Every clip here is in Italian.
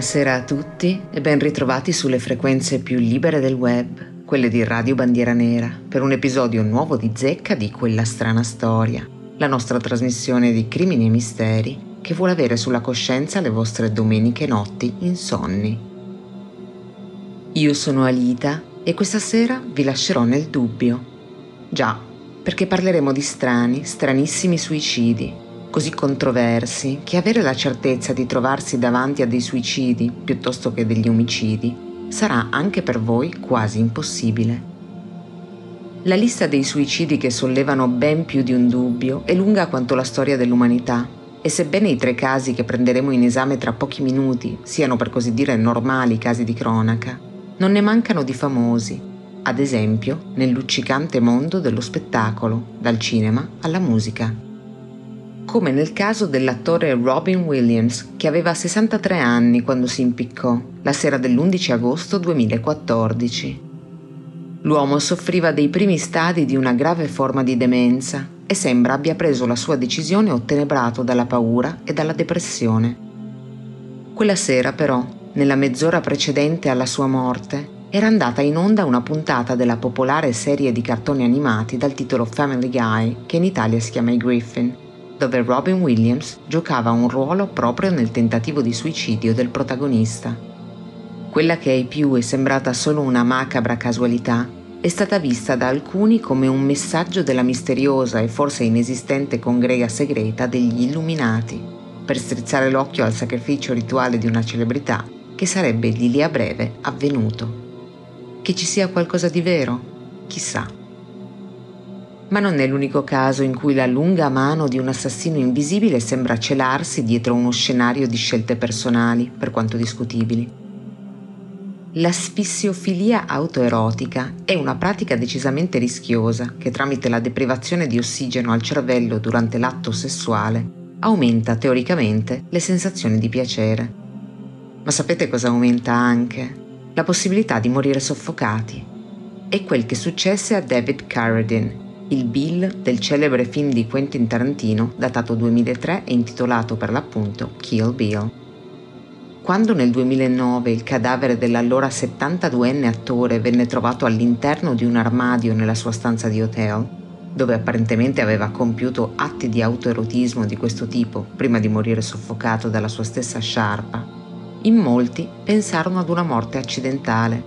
Buonasera a tutti e ben ritrovati sulle frequenze più libere del web, quelle di Radio Bandiera Nera, per un episodio nuovo di Zecca di Quella strana storia, la nostra trasmissione di crimini e misteri che vuole avere sulla coscienza le vostre domeniche notti insonni. Io sono Alita e questa sera vi lascerò nel dubbio. Già, perché parleremo di strani, stranissimi suicidi, così controversi che avere la certezza di trovarsi davanti a dei suicidi piuttosto che degli omicidi sarà anche per voi quasi impossibile. La lista dei suicidi che sollevano ben più di un dubbio è lunga quanto la storia dell'umanità e sebbene i tre casi che prenderemo in esame tra pochi minuti siano per così dire normali casi di cronaca, non ne mancano di famosi, ad esempio nel luccicante mondo dello spettacolo, dal cinema alla musica. Come nel caso dell'attore Robin Williams, che aveva 63 anni quando si impiccò, la sera dell'11 agosto 2014. L'uomo soffriva dei primi stadi di una grave forma di demenza e sembra abbia preso la sua decisione ottenebrato dalla paura e dalla depressione. Quella sera però, nella mezz'ora precedente alla sua morte, era andata in onda una puntata della popolare serie di cartoni animati dal titolo Family Guy, che in Italia si chiama I Griffin, dove Robin Williams giocava un ruolo proprio nel tentativo di suicidio del protagonista. Quella che ai più è sembrata solo una macabra casualità è stata vista da alcuni come un messaggio della misteriosa e forse inesistente congrega segreta degli illuminati, per strizzare l'occhio al sacrificio rituale di una celebrità che sarebbe di lì a breve avvenuto. Che ci sia qualcosa di vero? Chissà. Ma non è l'unico caso in cui la lunga mano di un assassino invisibile sembra celarsi dietro uno scenario di scelte personali, per quanto discutibili. L'asfissiofilia autoerotica è una pratica decisamente rischiosa che tramite la deprivazione di ossigeno al cervello durante l'atto sessuale aumenta teoricamente le sensazioni di piacere. Ma sapete cosa aumenta anche? La possibilità di morire soffocati. È quel che successe a David Carradine, il Bill del celebre film di Quentin Tarantino datato 2003 e intitolato per l'appunto Kill Bill. Quando nel 2009 il cadavere dell'allora 72enne attore venne trovato all'interno di un armadio nella sua stanza di hotel, dove apparentemente aveva compiuto atti di autoerotismo di questo tipo prima di morire soffocato dalla sua stessa sciarpa, in molti pensarono ad una morte accidentale,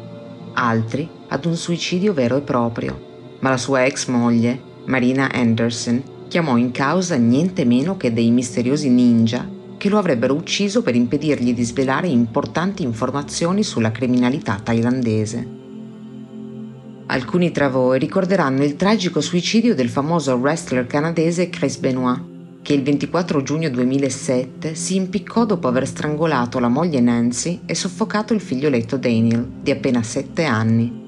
altri ad un suicidio vero e proprio, ma la sua ex moglie, Marina Anderson, chiamò in causa niente meno che dei misteriosi ninja che lo avrebbero ucciso per impedirgli di svelare importanti informazioni sulla criminalità thailandese. Alcuni tra voi ricorderanno il tragico suicidio del famoso wrestler canadese Chris Benoit, che il 24 giugno 2007 si impiccò dopo aver strangolato la moglie Nancy e soffocato il figlioletto Daniel, di appena 7 anni.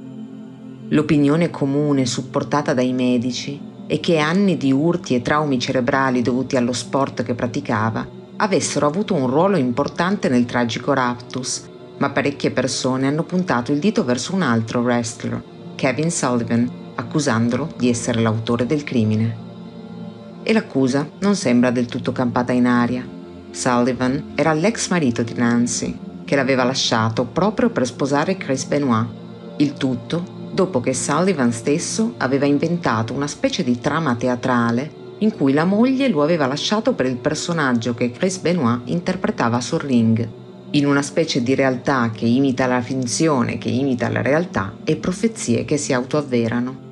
L'opinione comune supportata dai medici è che anni di urti e traumi cerebrali dovuti allo sport che praticava avessero avuto un ruolo importante nel tragico raptus, ma parecchie persone hanno puntato il dito verso un altro wrestler, Kevin Sullivan, accusandolo di essere l'autore del crimine. E l'accusa non sembra del tutto campata in aria. Sullivan era l'ex marito di Nancy, che l'aveva lasciato proprio per sposare Chris Benoit. Il tutto dopo che Sullivan stesso aveva inventato una specie di trama teatrale in cui la moglie lo aveva lasciato per il personaggio che Chris Benoit interpretava sul ring, in una specie di realtà che imita la finzione, che imita la realtà e profezie che si autoavverano.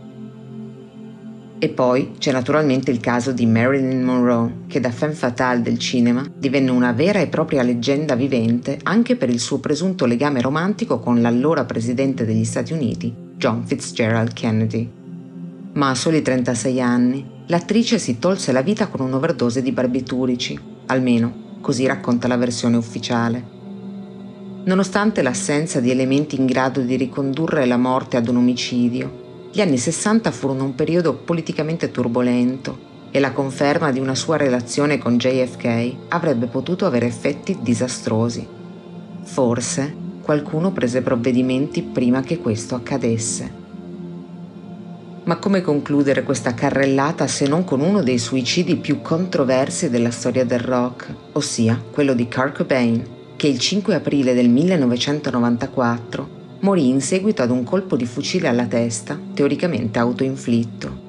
E poi c'è naturalmente il caso di Marilyn Monroe, che da femme fatale del cinema divenne una vera e propria leggenda vivente anche per il suo presunto legame romantico con l'allora presidente degli Stati Uniti, John Fitzgerald Kennedy. Ma a soli 36 anni l'attrice si tolse la vita con un'overdose di barbiturici, almeno così racconta la versione ufficiale. Nonostante l'assenza di elementi in grado di ricondurre la morte ad un omicidio, gli anni 60 furono un periodo politicamente turbolento e la conferma di una sua relazione con JFK avrebbe potuto avere effetti disastrosi. Forse qualcuno prese provvedimenti prima che questo accadesse. Ma come concludere questa carrellata se non con uno dei suicidi più controversi della storia del rock, ossia quello di Kurt Cobain, che il 5 aprile del 1994 morì in seguito ad un colpo di fucile alla testa, teoricamente autoinflitto.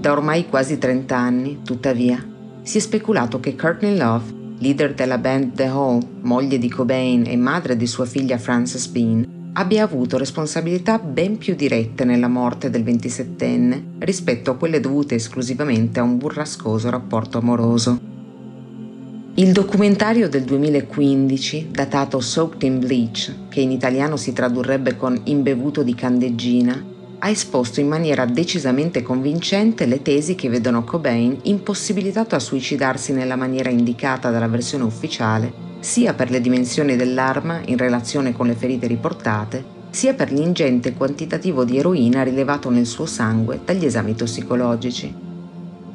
Da ormai quasi 30 anni, tuttavia, si è speculato che Courtney Love, leader della band The Hall, moglie di Cobain e madre di sua figlia Frances Bean, abbia avuto responsabilità ben più dirette nella morte del 27enne rispetto a quelle dovute esclusivamente a un burrascoso rapporto amoroso. Il documentario del 2015, datato Soaked in Bleach, che in italiano si tradurrebbe con Imbevuto di candeggina, ha esposto in maniera decisamente convincente le tesi che vedono Cobain impossibilitato a suicidarsi nella maniera indicata dalla versione ufficiale, sia per le dimensioni dell'arma in relazione con le ferite riportate, sia per l'ingente quantitativo di eroina rilevato nel suo sangue dagli esami tossicologici.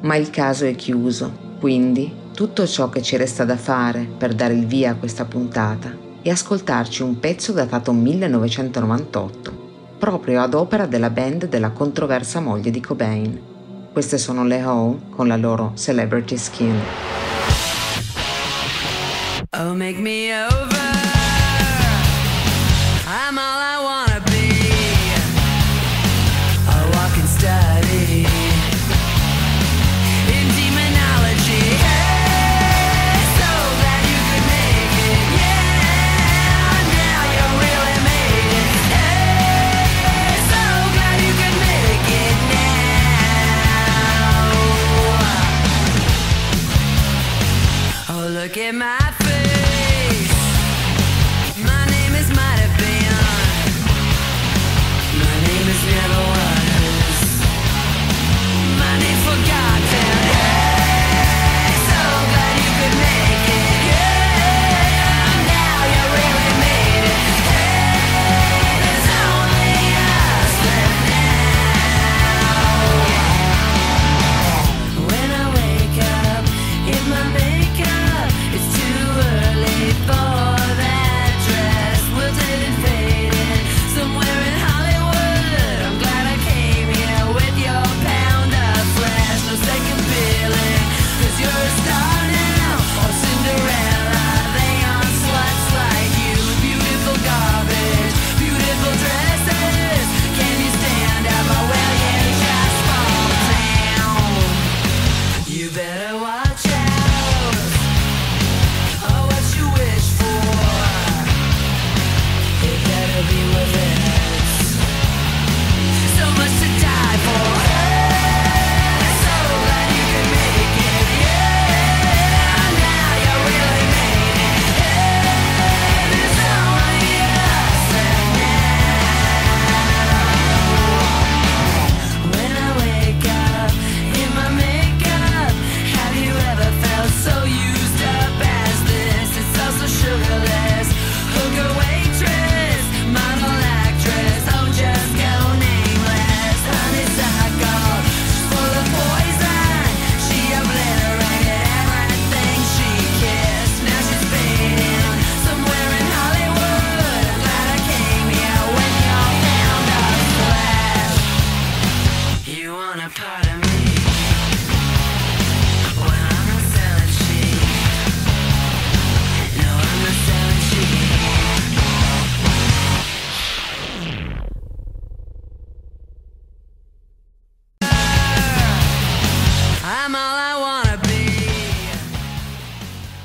Ma il caso è chiuso, quindi tutto ciò che ci resta da fare per dare il via a questa puntata è ascoltarci un pezzo datato 1998, proprio ad opera della band della controversa moglie di Cobain. Queste sono le Ho con la loro Celebrity Skin. Oh,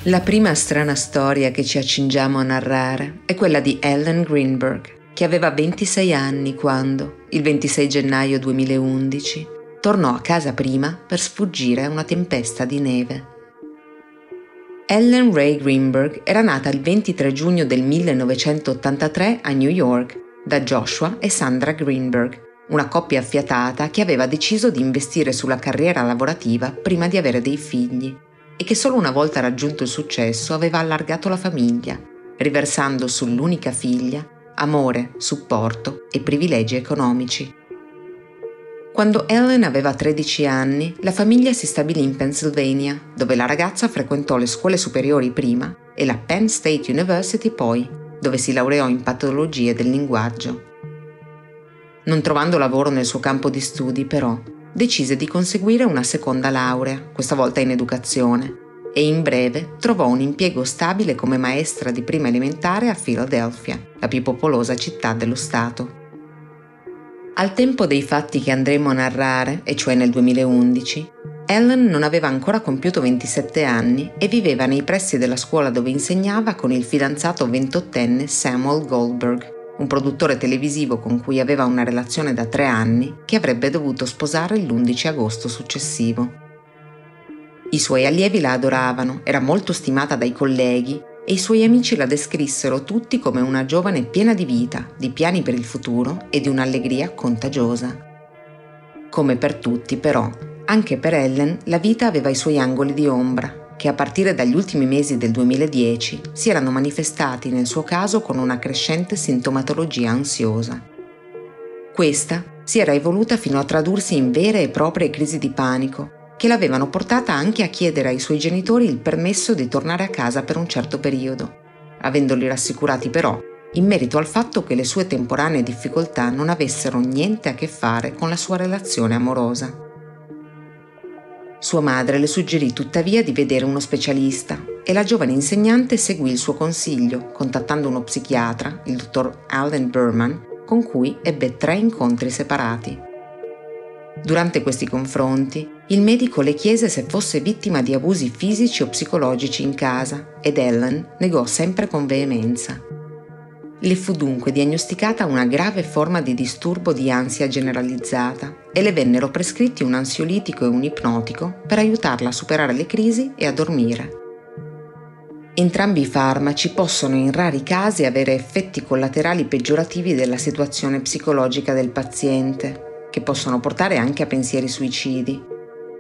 La prima strana storia che ci accingiamo a narrare è quella di Ellen Greenberg, che aveva 26 anni quando, il 26 gennaio 2011, tornò a casa prima per sfuggire a una tempesta di neve. Ellen Ray Greenberg era nata il 23 giugno del 1983 a New York da Joshua e Sandra Greenberg, una coppia affiatata che aveva deciso di investire sulla carriera lavorativa prima di avere dei figli e che solo una volta raggiunto il successo aveva allargato la famiglia, riversando sull'unica figlia amore, supporto e privilegi economici. Quando Ellen aveva 13 anni, la famiglia si stabilì in Pennsylvania, dove la ragazza frequentò le scuole superiori prima e la Penn State University poi, dove si laureò in patologie del linguaggio. Non trovando lavoro nel suo campo di studi, però, decise di conseguire una seconda laurea, questa volta in educazione, e in breve trovò un impiego stabile come maestra di prima elementare a Philadelphia, la più popolosa città dello Stato. Al tempo dei fatti che andremo a narrare, e cioè nel 2011, Ellen non aveva ancora compiuto 27 anni e viveva nei pressi della scuola dove insegnava con il fidanzato ventottenne Samuel Goldberg, un produttore televisivo con cui aveva una relazione da tre anni che avrebbe dovuto sposare l'11 agosto successivo. I suoi allievi la adoravano, era molto stimata dai colleghi e i suoi amici la descrissero tutti come una giovane piena di vita, di piani per il futuro e di un'allegria contagiosa. Come per tutti, però, anche per Ellen la vita aveva i suoi angoli di ombra, che a partire dagli ultimi mesi del 2010 si erano manifestati nel suo caso con una crescente sintomatologia ansiosa. Questa si era evoluta fino a tradursi in vere e proprie crisi di panico, che l'avevano portata anche a chiedere ai suoi genitori il permesso di tornare a casa per un certo periodo, avendoli rassicurati però in merito al fatto che le sue temporanee difficoltà non avessero niente a che fare con la sua relazione amorosa. Sua madre le suggerì tuttavia di vedere uno specialista e la giovane insegnante seguì il suo consiglio, contattando uno psichiatra, il dottor Allen Berman, con cui ebbe tre incontri separati. Durante questi confronti, il medico le chiese se fosse vittima di abusi fisici o psicologici in casa ed Ellen negò sempre con veemenza. Le fu dunque diagnosticata una grave forma di disturbo di ansia generalizzata e le vennero prescritti un ansiolitico e un ipnotico per aiutarla a superare le crisi e a dormire. Entrambi i farmaci possono in rari casi avere effetti collaterali peggiorativi della situazione psicologica del paziente, che possono portare anche a pensieri suicidi.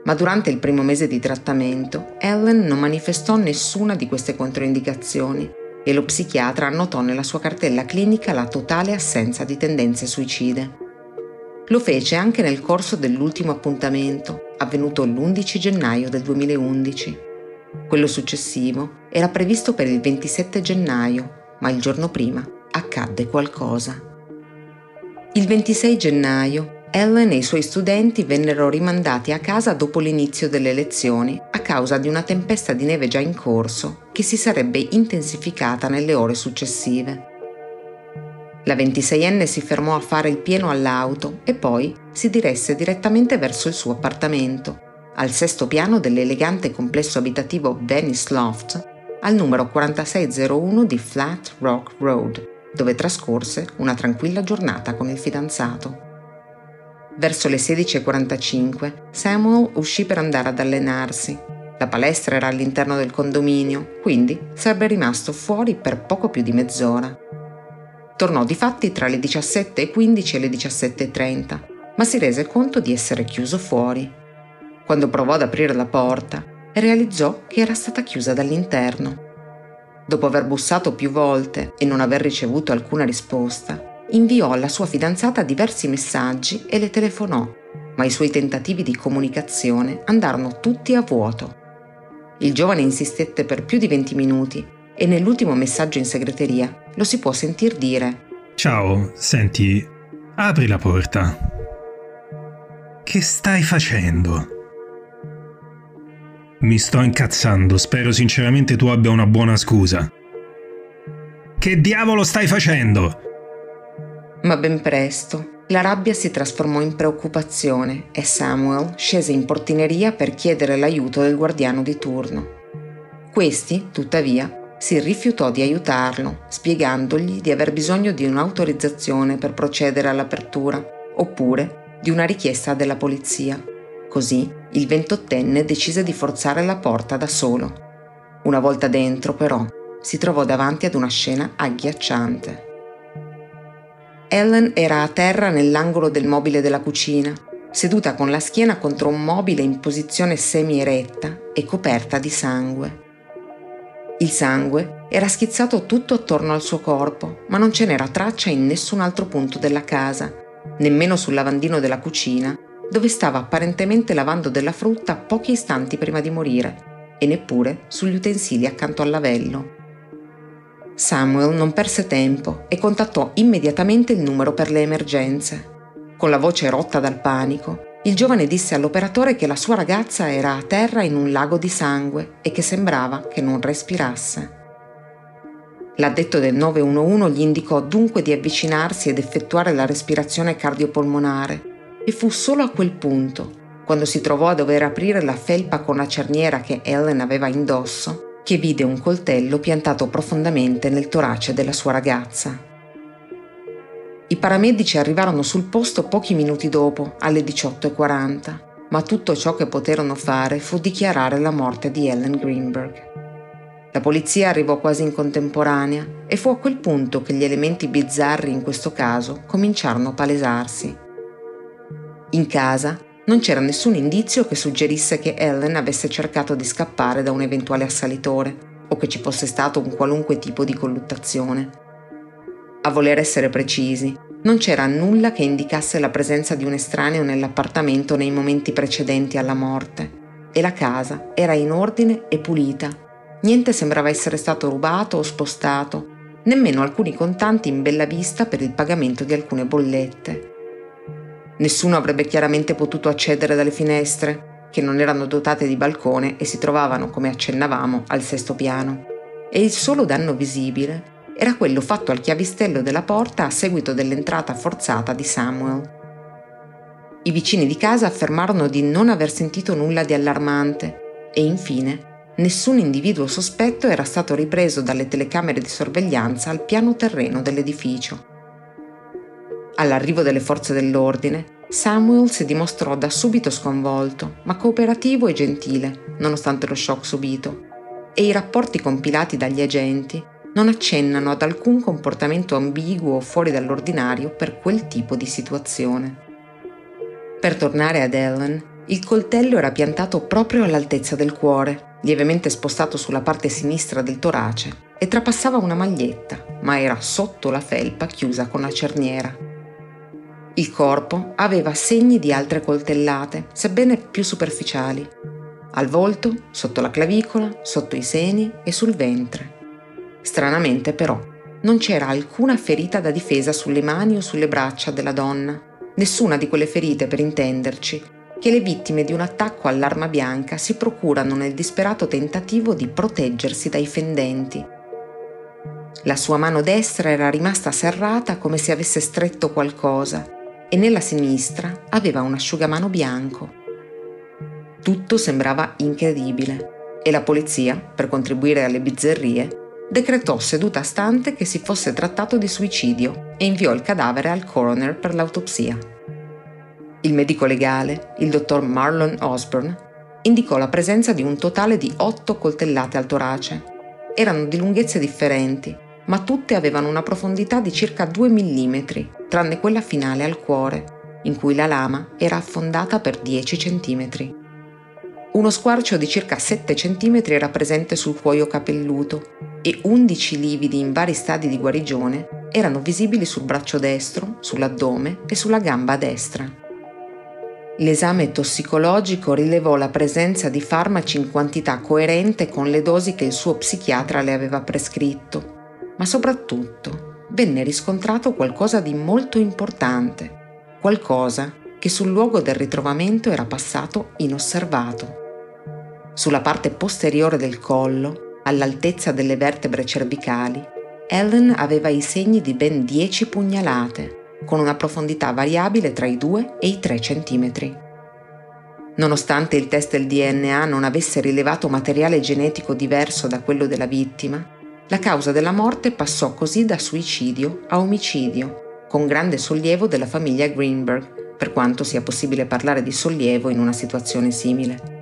Ma durante il primo mese di trattamento, Ellen non manifestò nessuna di queste controindicazioni e lo psichiatra annotò nella sua cartella clinica la totale assenza di tendenze suicide. Lo fece anche nel corso dell'ultimo appuntamento, avvenuto l'11 gennaio del 2011. Quello successivo era previsto per il 27 gennaio, ma il giorno prima accadde qualcosa. Il 26 gennaio Ellen e i suoi studenti vennero rimandati a casa dopo l'inizio delle lezioni a causa di una tempesta di neve già in corso che si sarebbe intensificata nelle ore successive. La 26enne si fermò a fare il pieno all'auto e poi si diresse direttamente verso il suo appartamento, al sesto piano dell'elegante complesso abitativo Venice Loft, al numero 4601 di Flat Rock Road, dove trascorse una tranquilla giornata con il fidanzato. Verso le 16.45 Samuel uscì per andare ad allenarsi. La palestra era all'interno del condominio, quindi sarebbe rimasto fuori per poco più di mezz'ora. Tornò di fatti tra le 17.15 e le 17.30, ma si rese conto di essere chiuso fuori. Quando provò ad aprire la porta, realizzò che era stata chiusa dall'interno. Dopo aver bussato più volte e non aver ricevuto alcuna risposta, inviò alla sua fidanzata diversi messaggi e le telefonò, ma i suoi tentativi di comunicazione andarono tutti a vuoto. Il giovane insistette per più di 20 minuti e nell'ultimo messaggio in segreteria lo si può sentir dire Ciao, senti, apri la porta. Che stai facendo? Mi sto incazzando, spero sinceramente tu abbia una buona scusa. Che diavolo stai facendo? Ma ben presto la rabbia si trasformò in preoccupazione e Samuel scese in portineria per chiedere l'aiuto del guardiano di turno. Questi, tuttavia, si rifiutò di aiutarlo, spiegandogli di aver bisogno di un'autorizzazione per procedere all'apertura, oppure di una richiesta della polizia. Così il ventottenne decise di forzare la porta da solo. Una volta dentro, però, si trovò davanti ad una scena agghiacciante. Ellen era a terra nell'angolo del mobile della cucina, seduta con la schiena contro un mobile in posizione semi-eretta e coperta di sangue. Il sangue era schizzato tutto attorno al suo corpo, ma non ce n'era traccia in nessun altro punto della casa, nemmeno sul lavandino della cucina, dove stava apparentemente lavando della frutta pochi istanti prima di morire, e neppure sugli utensili accanto al lavello. Samuel non perse tempo e contattò immediatamente il numero per le emergenze. Con la voce rotta dal panico, il giovane disse all'operatore che la sua ragazza era a terra in un lago di sangue e che sembrava che non respirasse. L'addetto del 911 gli indicò dunque di avvicinarsi ed effettuare la respirazione cardiopolmonare e fu solo a quel punto, quando si trovò a dover aprire la felpa con la cerniera che Ellen aveva indosso, che vide un coltello piantato profondamente nel torace della sua ragazza. I paramedici arrivarono sul posto pochi minuti dopo, alle 18.40, ma tutto ciò che poterono fare fu dichiarare la morte di Ellen Greenberg. La polizia arrivò quasi in contemporanea e fu a quel punto che gli elementi bizzarri in questo caso cominciarono a palesarsi. In casa non c'era nessun indizio che suggerisse che Ellen avesse cercato di scappare da un eventuale assalitore o che ci fosse stato un qualunque tipo di colluttazione. A voler essere precisi, non c'era nulla che indicasse la presenza di un estraneo nell'appartamento nei momenti precedenti alla morte e la casa era in ordine e pulita. Niente sembrava essere stato rubato o spostato, nemmeno alcuni contanti in bella vista per il pagamento di alcune bollette. Nessuno avrebbe chiaramente potuto accedere dalle finestre, che non erano dotate di balcone e si trovavano, come accennavamo, al sesto piano. E il solo danno visibile era quello fatto al chiavistello della porta a seguito dell'entrata forzata di Samuel. I vicini di casa affermarono di non aver sentito nulla di allarmante e infine nessun individuo sospetto era stato ripreso dalle telecamere di sorveglianza al piano terreno dell'edificio. All'arrivo delle forze dell'ordine, Samuel si dimostrò da subito sconvolto, ma cooperativo e gentile, nonostante lo shock subito, e i rapporti compilati dagli agenti non accennano ad alcun comportamento ambiguo o fuori dall'ordinario per quel tipo di situazione. Per tornare ad Ellen, il coltello era piantato proprio all'altezza del cuore, lievemente spostato sulla parte sinistra del torace, e trapassava una maglietta, ma era sotto la felpa chiusa con la cerniera. Il corpo aveva segni di altre coltellate, sebbene più superficiali, al volto, sotto la clavicola, sotto i seni e sul ventre. Stranamente però, non c'era alcuna ferita da difesa sulle mani o sulle braccia della donna, nessuna di quelle ferite per intenderci, che le vittime di un attacco all'arma bianca si procurano nel disperato tentativo di proteggersi dai fendenti. La sua mano destra era rimasta serrata come se avesse stretto qualcosa e nella sinistra aveva un asciugamano bianco. Tutto sembrava incredibile e la polizia, per contribuire alle bizzarrie, decretò seduta stante che si fosse trattato di suicidio e inviò il cadavere al coroner per l'autopsia. Il medico legale, il dottor Marlon Osborne, indicò la presenza di un totale di otto coltellate al torace. Erano di lunghezze differenti, ma tutte avevano una profondità di circa 2 mm, tranne quella finale al cuore, in cui la lama era affondata per 10 cm. Uno squarcio di circa 7 cm era presente sul cuoio capelluto e 11 lividi in vari stadi di guarigione erano visibili sul braccio destro, sull'addome e sulla gamba destra. L'esame tossicologico rilevò la presenza di farmaci in quantità coerente con le dosi che il suo psichiatra le aveva prescritto, ma soprattutto venne riscontrato qualcosa di molto importante, qualcosa che sul luogo del ritrovamento era passato inosservato. Sulla parte posteriore del collo, all'altezza delle vertebre cervicali, Ellen aveva i segni di ben 10 pugnalate, con una profondità variabile tra i 2 e i 3 centimetri. Nonostante il test del DNA non avesse rilevato materiale genetico diverso da quello della vittima, la causa della morte passò così da suicidio a omicidio, con grande sollievo della famiglia Greenberg, per quanto sia possibile parlare di sollievo in una situazione simile.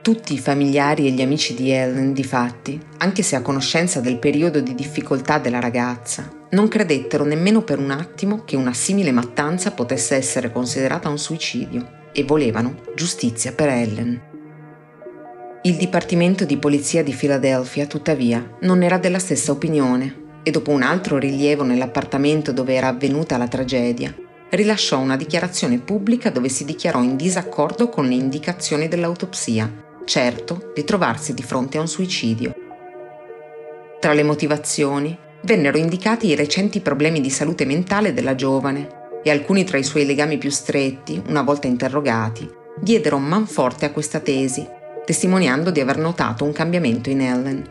Tutti i familiari e gli amici di Ellen, difatti, anche se a conoscenza del periodo di difficoltà della ragazza, non credettero nemmeno per un attimo che una simile mattanza potesse essere considerata un suicidio e volevano giustizia per Ellen. Il Dipartimento di Polizia di Filadelfia, tuttavia, non era della stessa opinione e dopo un altro rilievo nell'appartamento dove era avvenuta la tragedia, rilasciò una dichiarazione pubblica dove si dichiarò in disaccordo con le indicazioni dell'autopsia certo di trovarsi di fronte a un suicidio. Tra le motivazioni vennero indicati i recenti problemi di salute mentale della giovane, e alcuni tra i suoi legami più stretti, una volta interrogati, diedero manforte a questa tesi, testimoniando di aver notato un cambiamento in Ellen.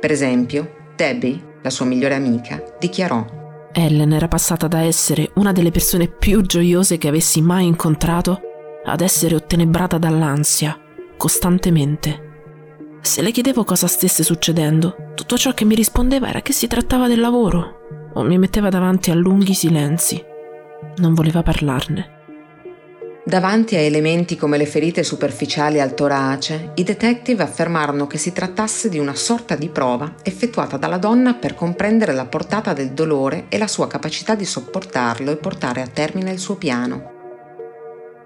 Per esempio, Debbie, la sua migliore amica, dichiarò Ellen era passata da essere una delle persone più gioiose che avessi mai incontrato ad essere ottenebrata dall'ansia, costantemente. Se le chiedevo cosa stesse succedendo, tutto ciò che mi rispondeva era che si trattava del lavoro o mi metteva davanti a lunghi silenzi. Non voleva parlarne. Davanti a elementi come le ferite superficiali al torace, i detective affermarono che si trattasse di una sorta di prova effettuata dalla donna per comprendere la portata del dolore e la sua capacità di sopportarlo e portare a termine il suo piano.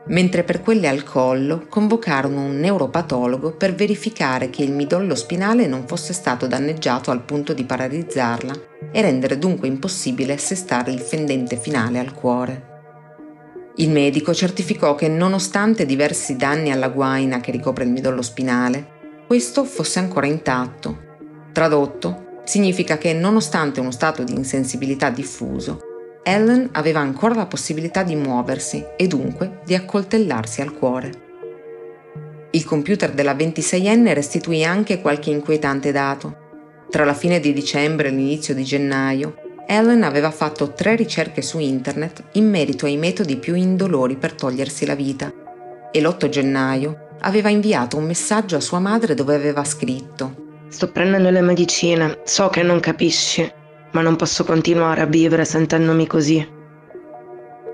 Mentre per quelle al collo convocarono un neuropatologo per verificare che il midollo spinale non fosse stato danneggiato al punto di paralizzarla e rendere dunque impossibile assestare il fendente finale al cuore. Il medico certificò che nonostante diversi danni alla guaina che ricopre il midollo spinale, questo fosse ancora intatto. Tradotto, significa che nonostante uno stato di insensibilità diffuso, Ellen aveva ancora la possibilità di muoversi e dunque di accoltellarsi al cuore. Il computer della 26enne restituì anche qualche inquietante dato. Tra la fine di dicembre e l'inizio di gennaio, Ellen aveva fatto tre ricerche su internet in merito ai metodi più indolori per togliersi la vita e l'8 gennaio aveva inviato un messaggio a sua madre dove aveva scritto Sto prendendo le medicine, so che non capisci, ma non posso continuare a vivere sentendomi così.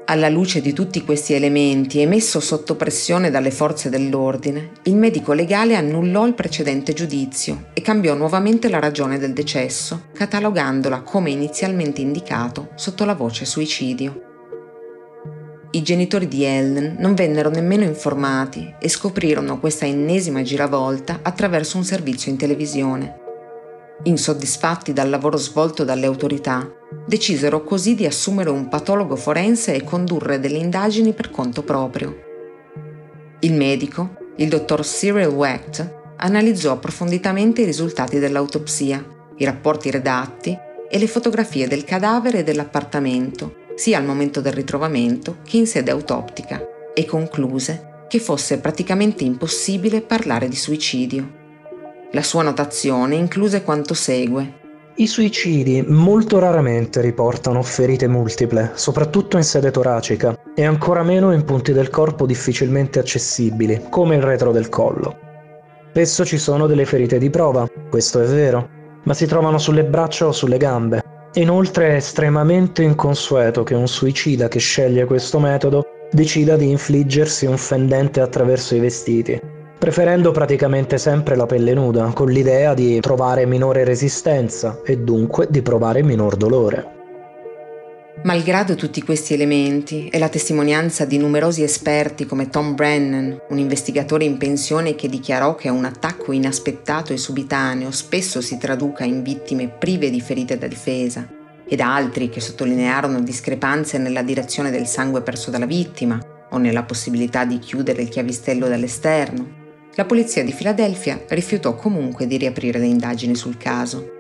Alla luce di tutti questi elementi e messo sotto pressione dalle forze dell'ordine, il medico legale annullò il precedente giudizio e cambiò nuovamente la ragione del decesso, catalogandola come inizialmente indicato sotto la voce suicidio. I genitori di Ellen non vennero nemmeno informati e scoprirono questa ennesima giravolta attraverso un servizio in televisione. Insoddisfatti dal lavoro svolto dalle autorità, decisero così di assumere un patologo forense e condurre delle indagini per conto proprio. Il medico, il dottor Cyril Wecht, analizzò approfonditamente i risultati dell'autopsia, i rapporti redatti e le fotografie del cadavere e dell'appartamento, sia al momento del ritrovamento che in sede autoptica, e concluse che fosse praticamente impossibile parlare di suicidio. La sua notazione incluse quanto segue. I suicidi molto raramente riportano ferite multiple, soprattutto in sede toracica, e ancora meno in punti del corpo difficilmente accessibili, come il retro del collo. Spesso ci sono delle ferite di prova, questo è vero, ma si trovano sulle braccia o sulle gambe. Inoltre è estremamente inconsueto che un suicida che sceglie questo metodo decida di infliggersi un fendente attraverso i vestiti, preferendo praticamente sempre la pelle nuda, con l'idea di trovare minore resistenza e dunque di provare minor dolore. Malgrado tutti questi elementi e la testimonianza di numerosi esperti come Tom Brennan, un investigatore in pensione che dichiarò che un attacco inaspettato e subitaneo spesso si traduca in vittime prive di ferite da difesa, ed altri che sottolinearono discrepanze nella direzione del sangue perso dalla vittima o nella possibilità di chiudere il chiavistello dall'esterno, la polizia di Filadelfia rifiutò comunque di riaprire le indagini sul caso.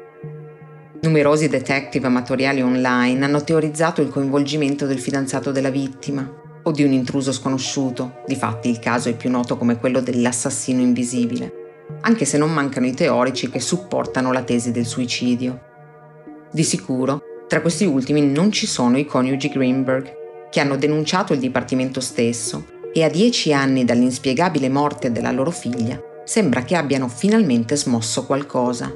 Numerosi detective amatoriali online hanno teorizzato il coinvolgimento del fidanzato della vittima o di un intruso sconosciuto, difatti il caso è più noto come quello dell'assassino invisibile, anche se non mancano i teorici che supportano la tesi del suicidio. Di sicuro, tra questi ultimi non ci sono i coniugi Greenberg, che hanno denunciato il Dipartimento stesso e a dieci anni dall'inspiegabile morte della loro figlia, sembra che abbiano finalmente smosso qualcosa.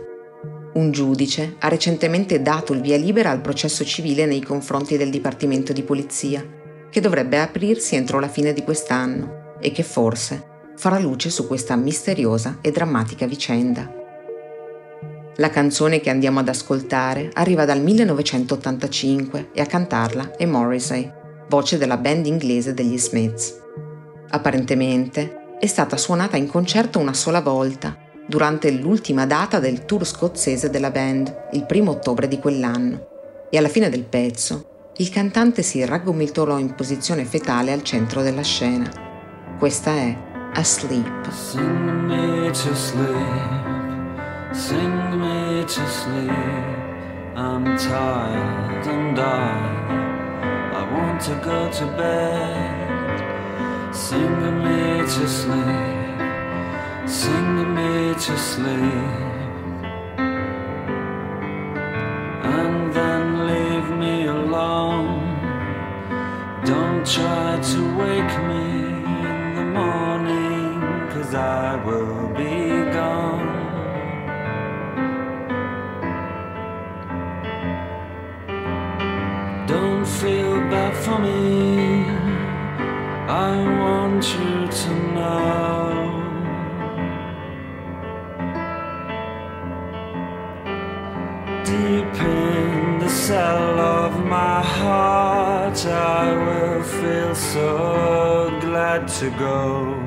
Un giudice ha recentemente dato il via libera al processo civile nei confronti del Dipartimento di Polizia, che dovrebbe aprirsi entro la fine di quest'anno e che forse farà luce su questa misteriosa e drammatica vicenda. La canzone che andiamo ad ascoltare arriva dal 1985 e a cantarla è Morrissey, voce della band inglese degli Smiths. Apparentemente è stata suonata in concerto una sola volta, durante l'ultima data del tour scozzese della band, il primo ottobre di quell'anno, e alla fine del pezzo il cantante si raggomitolò in posizione fetale al centro della scena. Questa è Asleep. Sing me to sleep, sing me to sleep, I'm tired and I, I want to go to bed. Sing to me to sleep, sing to me to sleep. To go.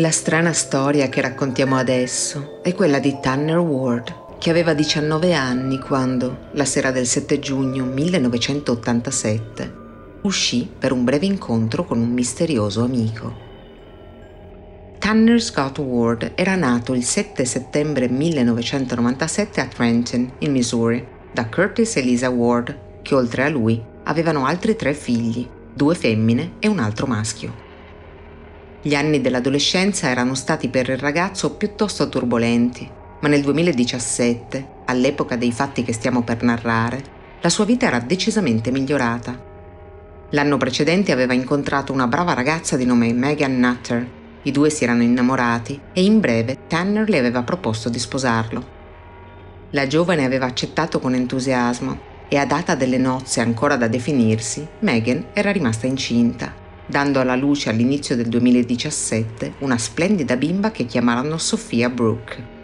La strana storia che raccontiamo adesso è quella di Tanner Ward, che aveva 19 anni quando, la sera del 7 giugno 1987, uscì per un breve incontro con un misterioso amico. Tanner Scott Ward era nato il 7 settembre 1997 a Trenton, in Missouri, da Curtis e Lisa Ward, che oltre a lui avevano altri tre figli, due femmine e un altro maschio. Gli anni dell'adolescenza erano stati per il ragazzo piuttosto turbolenti, ma nel 2017, all'epoca dei fatti che stiamo per narrare, la sua vita era decisamente migliorata. L'anno precedente aveva incontrato una brava ragazza di nome Megan Nutter. I due si erano innamorati e in breve Tanner le aveva proposto di sposarlo. La giovane aveva accettato con entusiasmo e a data delle nozze ancora da definirsi, Megan era rimasta incinta dando alla luce all'inizio del 2017 una splendida bimba che chiamarono Sofia Brooke.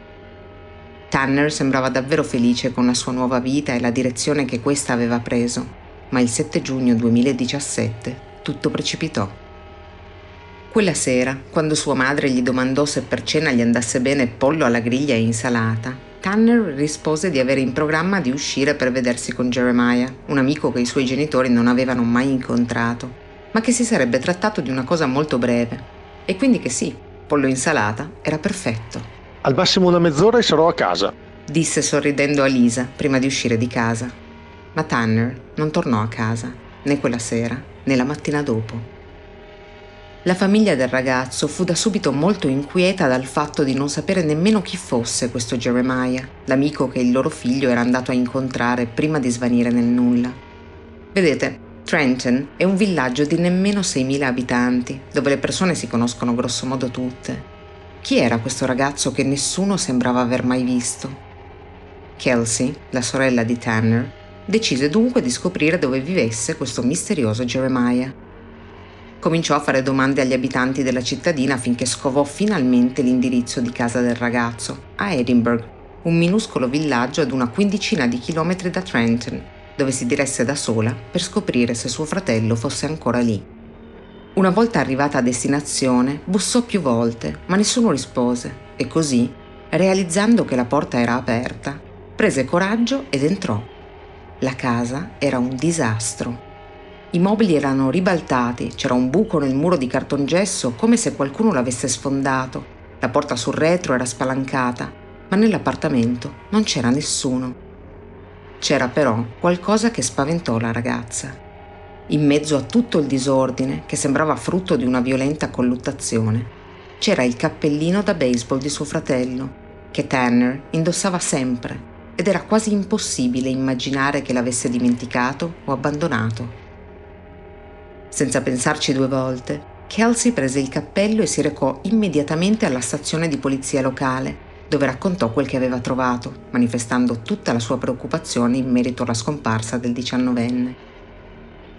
Tanner sembrava davvero felice con la sua nuova vita e la direzione che questa aveva preso, ma il 7 giugno 2017 tutto precipitò. Quella sera, quando sua madre gli domandò se per cena gli andasse bene pollo alla griglia e insalata, Tanner rispose di avere in programma di uscire per vedersi con Jeremiah, un amico che i suoi genitori non avevano mai incontrato ma che si sarebbe trattato di una cosa molto breve, e quindi che sì, pollo insalata era perfetto. Al massimo una mezz'ora e sarò a casa, disse sorridendo a Lisa prima di uscire di casa. Ma Tanner non tornò a casa, né quella sera, né la mattina dopo. La famiglia del ragazzo fu da subito molto inquieta dal fatto di non sapere nemmeno chi fosse questo Jeremiah, l'amico che il loro figlio era andato a incontrare prima di svanire nel nulla. Vedete, Trenton è un villaggio di nemmeno 6.000 abitanti, dove le persone si conoscono grossomodo tutte. Chi era questo ragazzo che nessuno sembrava aver mai visto? Kelsey, la sorella di Tanner, decise dunque di scoprire dove vivesse questo misterioso Jeremiah cominciò a fare domande agli abitanti della cittadina finché scovò finalmente l'indirizzo di casa del ragazzo, a Edinburgh, un minuscolo villaggio ad una quindicina di chilometri da Trenton, dove si diresse da sola per scoprire se suo fratello fosse ancora lì. Una volta arrivata a destinazione, bussò più volte, ma nessuno rispose e così, realizzando che la porta era aperta, prese coraggio ed entrò. La casa era un disastro. I mobili erano ribaltati, c'era un buco nel muro di cartongesso come se qualcuno l'avesse sfondato. La porta sul retro era spalancata, ma nell'appartamento non c'era nessuno. C'era però qualcosa che spaventò la ragazza. In mezzo a tutto il disordine, che sembrava frutto di una violenta colluttazione, c'era il cappellino da baseball di suo fratello, che Tanner indossava sempre, ed era quasi impossibile immaginare che l'avesse dimenticato o abbandonato. Senza pensarci due volte, Kelsey prese il cappello e si recò immediatamente alla stazione di polizia locale, dove raccontò quel che aveva trovato, manifestando tutta la sua preoccupazione in merito alla scomparsa del diciannovenne.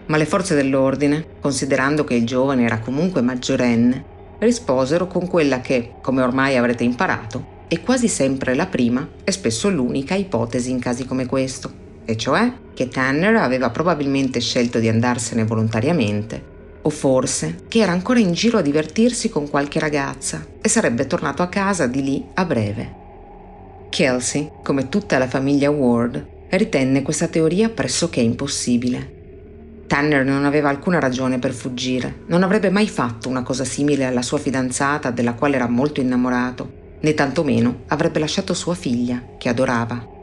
Ma le forze dell'ordine, considerando che il giovane era comunque maggiorenne, risposero con quella che, come ormai avrete imparato, è quasi sempre la prima e spesso l'unica ipotesi in casi come questo, e cioè che Tanner aveva probabilmente scelto di andarsene volontariamente, o forse che era ancora in giro a divertirsi con qualche ragazza e sarebbe tornato a casa di lì a breve. Kelsey, come tutta la famiglia Ward, ritenne questa teoria pressoché impossibile. Tanner non aveva alcuna ragione per fuggire, non avrebbe mai fatto una cosa simile alla sua fidanzata della quale era molto innamorato, né tantomeno avrebbe lasciato sua figlia, che adorava.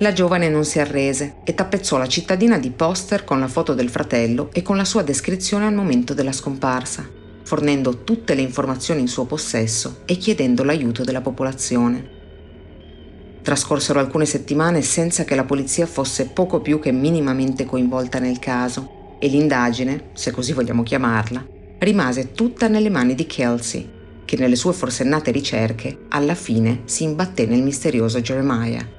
La giovane non si arrese e tappezzò la cittadina di poster con la foto del fratello e con la sua descrizione al momento della scomparsa, fornendo tutte le informazioni in suo possesso e chiedendo l'aiuto della popolazione. Trascorsero alcune settimane senza che la polizia fosse poco più che minimamente coinvolta nel caso e l'indagine, se così vogliamo chiamarla, rimase tutta nelle mani di Kelsey, che nelle sue forsennate ricerche alla fine si imbatté nel misterioso Jeremiah.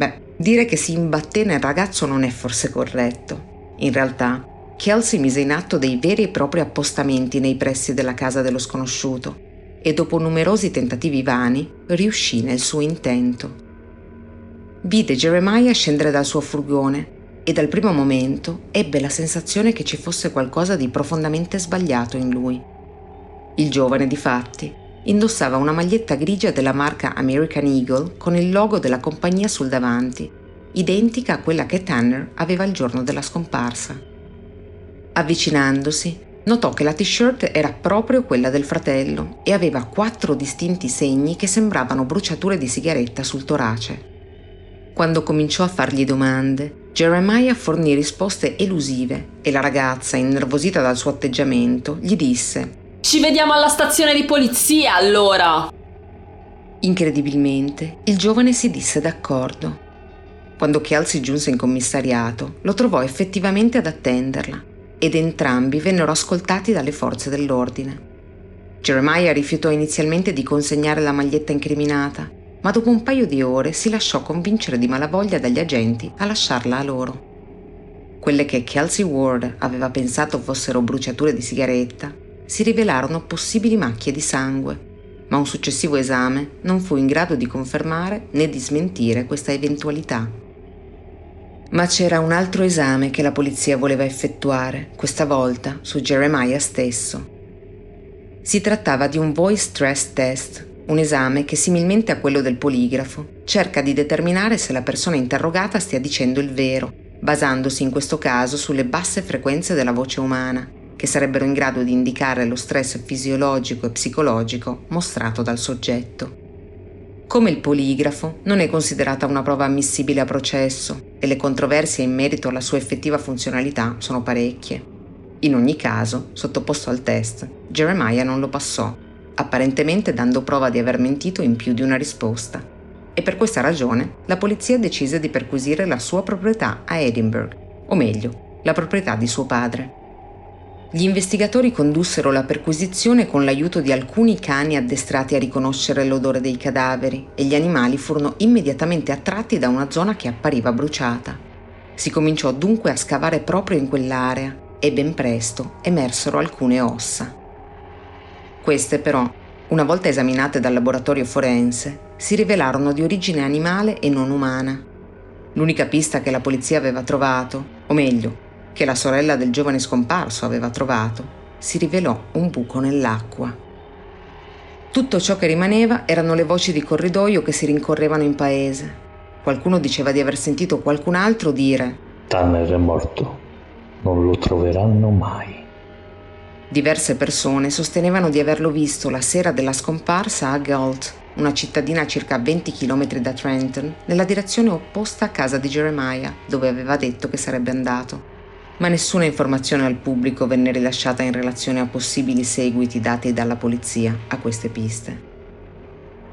Beh, dire che si imbatté nel ragazzo non è forse corretto. In realtà, Kelsey mise in atto dei veri e propri appostamenti nei pressi della casa dello sconosciuto e dopo numerosi tentativi vani riuscì nel suo intento. Vide Jeremiah scendere dal suo furgone e dal primo momento ebbe la sensazione che ci fosse qualcosa di profondamente sbagliato in lui. Il giovane, difatti, Indossava una maglietta grigia della marca American Eagle con il logo della compagnia sul davanti, identica a quella che Tanner aveva il giorno della scomparsa. Avvicinandosi, notò che la t-shirt era proprio quella del fratello e aveva quattro distinti segni che sembravano bruciature di sigaretta sul torace. Quando cominciò a fargli domande, Jeremiah fornì risposte elusive e la ragazza, innervosita dal suo atteggiamento, gli disse ci vediamo alla stazione di polizia allora! Incredibilmente, il giovane si disse d'accordo. Quando Kelsey giunse in commissariato, lo trovò effettivamente ad attenderla ed entrambi vennero ascoltati dalle forze dell'ordine. Jeremiah rifiutò inizialmente di consegnare la maglietta incriminata, ma dopo un paio di ore si lasciò convincere di malavoglia dagli agenti a lasciarla a loro. Quelle che Kelsey Ward aveva pensato fossero bruciature di sigaretta si rivelarono possibili macchie di sangue, ma un successivo esame non fu in grado di confermare né di smentire questa eventualità. Ma c'era un altro esame che la polizia voleva effettuare, questa volta su Jeremiah stesso. Si trattava di un voice stress test, un esame che similmente a quello del poligrafo cerca di determinare se la persona interrogata stia dicendo il vero, basandosi in questo caso sulle basse frequenze della voce umana che sarebbero in grado di indicare lo stress fisiologico e psicologico mostrato dal soggetto. Come il poligrafo, non è considerata una prova ammissibile a processo e le controversie in merito alla sua effettiva funzionalità sono parecchie. In ogni caso, sottoposto al test, Jeremiah non lo passò, apparentemente dando prova di aver mentito in più di una risposta e per questa ragione la polizia decise di perquisire la sua proprietà a Edinburgh, o meglio, la proprietà di suo padre. Gli investigatori condussero la perquisizione con l'aiuto di alcuni cani addestrati a riconoscere l'odore dei cadaveri e gli animali furono immediatamente attratti da una zona che appariva bruciata. Si cominciò dunque a scavare proprio in quell'area e ben presto emersero alcune ossa. Queste però una volta esaminate dal laboratorio forense, si rivelarono di origine animale e non umana. L'unica pista che la polizia aveva trovato, o meglio, che la sorella del giovane scomparso aveva trovato, si rivelò un buco nell'acqua. Tutto ciò che rimaneva erano le voci di corridoio che si rincorrevano in paese. Qualcuno diceva di aver sentito qualcun altro dire Tanner è morto, non lo troveranno mai. Diverse persone sostenevano di averlo visto la sera della scomparsa a Galt, una cittadina a circa 20 km da Trenton, nella direzione opposta a casa di Jeremiah, dove aveva detto che sarebbe andato. Ma nessuna informazione al pubblico venne rilasciata in relazione a possibili seguiti dati dalla polizia a queste piste.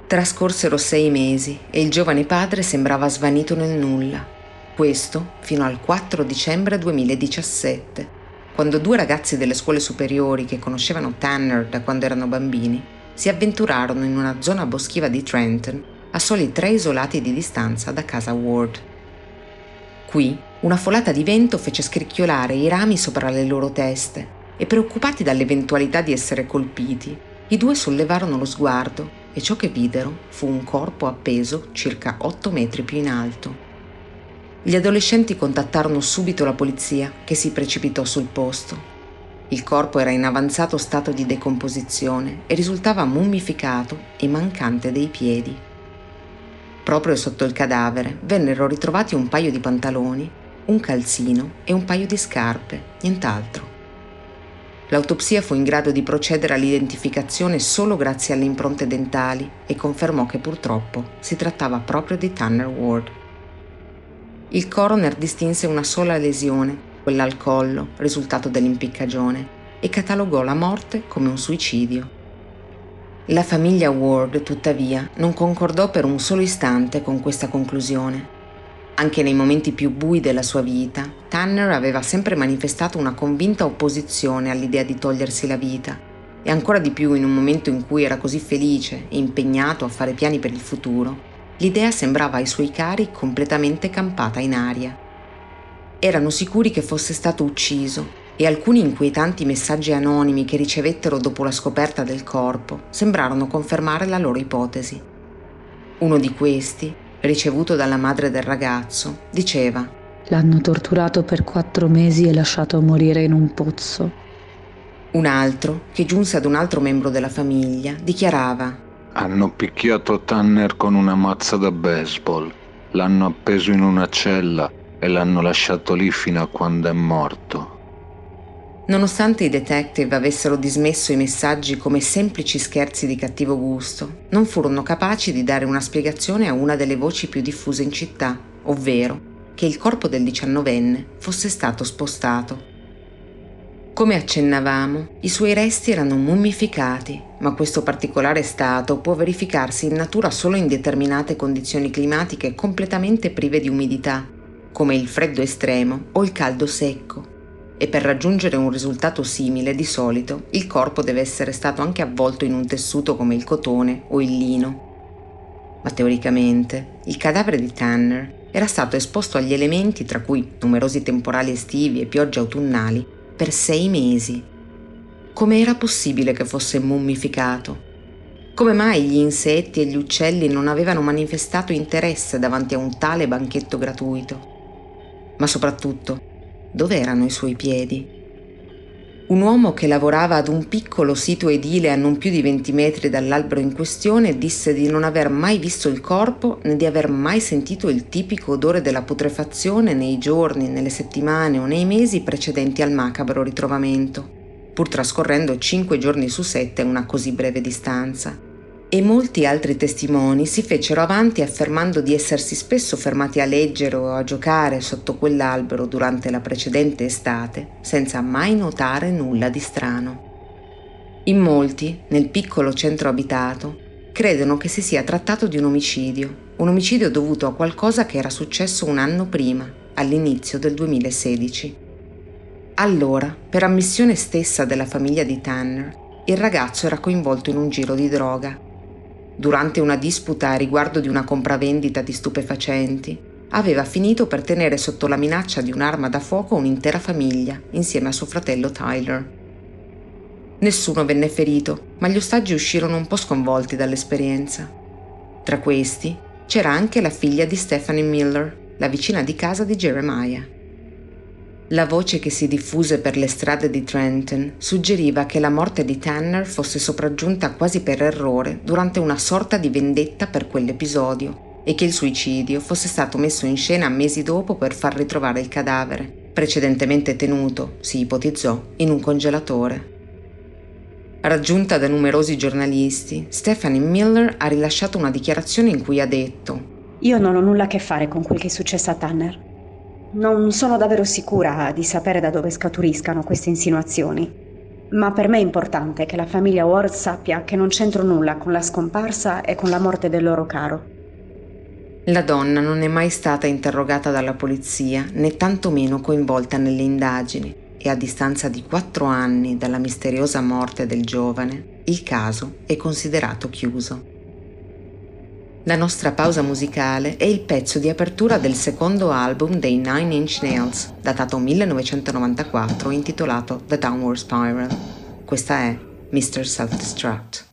Trascorsero sei mesi e il giovane padre sembrava svanito nel nulla. Questo fino al 4 dicembre 2017, quando due ragazzi delle scuole superiori che conoscevano Tanner da quando erano bambini si avventurarono in una zona boschiva di Trenton a soli tre isolati di distanza da casa Ward. Qui una folata di vento fece scricchiolare i rami sopra le loro teste e preoccupati dall'eventualità di essere colpiti, i due sollevarono lo sguardo e ciò che videro fu un corpo appeso circa 8 metri più in alto. Gli adolescenti contattarono subito la polizia che si precipitò sul posto. Il corpo era in avanzato stato di decomposizione e risultava mummificato e mancante dei piedi. Proprio sotto il cadavere vennero ritrovati un paio di pantaloni, un calzino e un paio di scarpe, nient'altro. L'autopsia fu in grado di procedere all'identificazione solo grazie alle impronte dentali e confermò che purtroppo si trattava proprio di Tanner Ward. Il coroner distinse una sola lesione, quella al collo, risultato dell'impiccagione, e catalogò la morte come un suicidio. La famiglia Ward, tuttavia, non concordò per un solo istante con questa conclusione. Anche nei momenti più bui della sua vita, Tanner aveva sempre manifestato una convinta opposizione all'idea di togliersi la vita, e ancora di più in un momento in cui era così felice e impegnato a fare piani per il futuro, l'idea sembrava ai suoi cari completamente campata in aria. Erano sicuri che fosse stato ucciso e alcuni inquietanti messaggi anonimi che ricevettero dopo la scoperta del corpo sembrarono confermare la loro ipotesi. Uno di questi, ricevuto dalla madre del ragazzo, diceva L'hanno torturato per quattro mesi e lasciato morire in un pozzo. Un altro, che giunse ad un altro membro della famiglia, dichiarava hanno picchiato Tanner con una mazza da baseball, l'hanno appeso in una cella e l'hanno lasciato lì fino a quando è morto. Nonostante i detective avessero dismesso i messaggi come semplici scherzi di cattivo gusto, non furono capaci di dare una spiegazione a una delle voci più diffuse in città, ovvero che il corpo del diciannovenne fosse stato spostato. Come accennavamo, i suoi resti erano mummificati, ma questo particolare stato può verificarsi in natura solo in determinate condizioni climatiche completamente prive di umidità, come il freddo estremo o il caldo secco. E per raggiungere un risultato simile, di solito, il corpo deve essere stato anche avvolto in un tessuto come il cotone o il lino. Ma teoricamente, il cadavere di Tanner era stato esposto agli elementi, tra cui numerosi temporali estivi e piogge autunnali, per sei mesi. Come era possibile che fosse mummificato? Come mai gli insetti e gli uccelli non avevano manifestato interesse davanti a un tale banchetto gratuito? Ma soprattutto, dove erano i suoi piedi? Un uomo che lavorava ad un piccolo sito edile a non più di 20 metri dall'albero in questione disse di non aver mai visto il corpo né di aver mai sentito il tipico odore della putrefazione nei giorni, nelle settimane o nei mesi precedenti al macabro ritrovamento. pur trascorrendo cinque giorni su sette una così breve distanza. E molti altri testimoni si fecero avanti affermando di essersi spesso fermati a leggere o a giocare sotto quell'albero durante la precedente estate, senza mai notare nulla di strano. In molti, nel piccolo centro abitato, credono che si sia trattato di un omicidio, un omicidio dovuto a qualcosa che era successo un anno prima, all'inizio del 2016. Allora, per ammissione stessa della famiglia di Tanner, il ragazzo era coinvolto in un giro di droga. Durante una disputa a riguardo di una compravendita di stupefacenti, aveva finito per tenere sotto la minaccia di un'arma da fuoco un'intera famiglia, insieme a suo fratello Tyler. Nessuno venne ferito, ma gli ostaggi uscirono un po' sconvolti dall'esperienza. Tra questi c'era anche la figlia di Stephanie Miller, la vicina di casa di Jeremiah. La voce che si diffuse per le strade di Trenton suggeriva che la morte di Tanner fosse sopraggiunta quasi per errore durante una sorta di vendetta per quell'episodio e che il suicidio fosse stato messo in scena mesi dopo per far ritrovare il cadavere, precedentemente tenuto, si ipotizzò, in un congelatore. Raggiunta da numerosi giornalisti, Stephanie Miller ha rilasciato una dichiarazione in cui ha detto Io non ho nulla a che fare con quel che è successo a Tanner. Non sono davvero sicura di sapere da dove scaturiscano queste insinuazioni, ma per me è importante che la famiglia Ward sappia che non c'entro nulla con la scomparsa e con la morte del loro caro. La donna non è mai stata interrogata dalla polizia né tantomeno coinvolta nelle indagini e a distanza di quattro anni dalla misteriosa morte del giovane, il caso è considerato chiuso. La nostra pausa musicale è il pezzo di apertura del secondo album dei Nine Inch Nails, datato 1994, intitolato The Downward Spiral. Questa è Mr. Self-Destruct.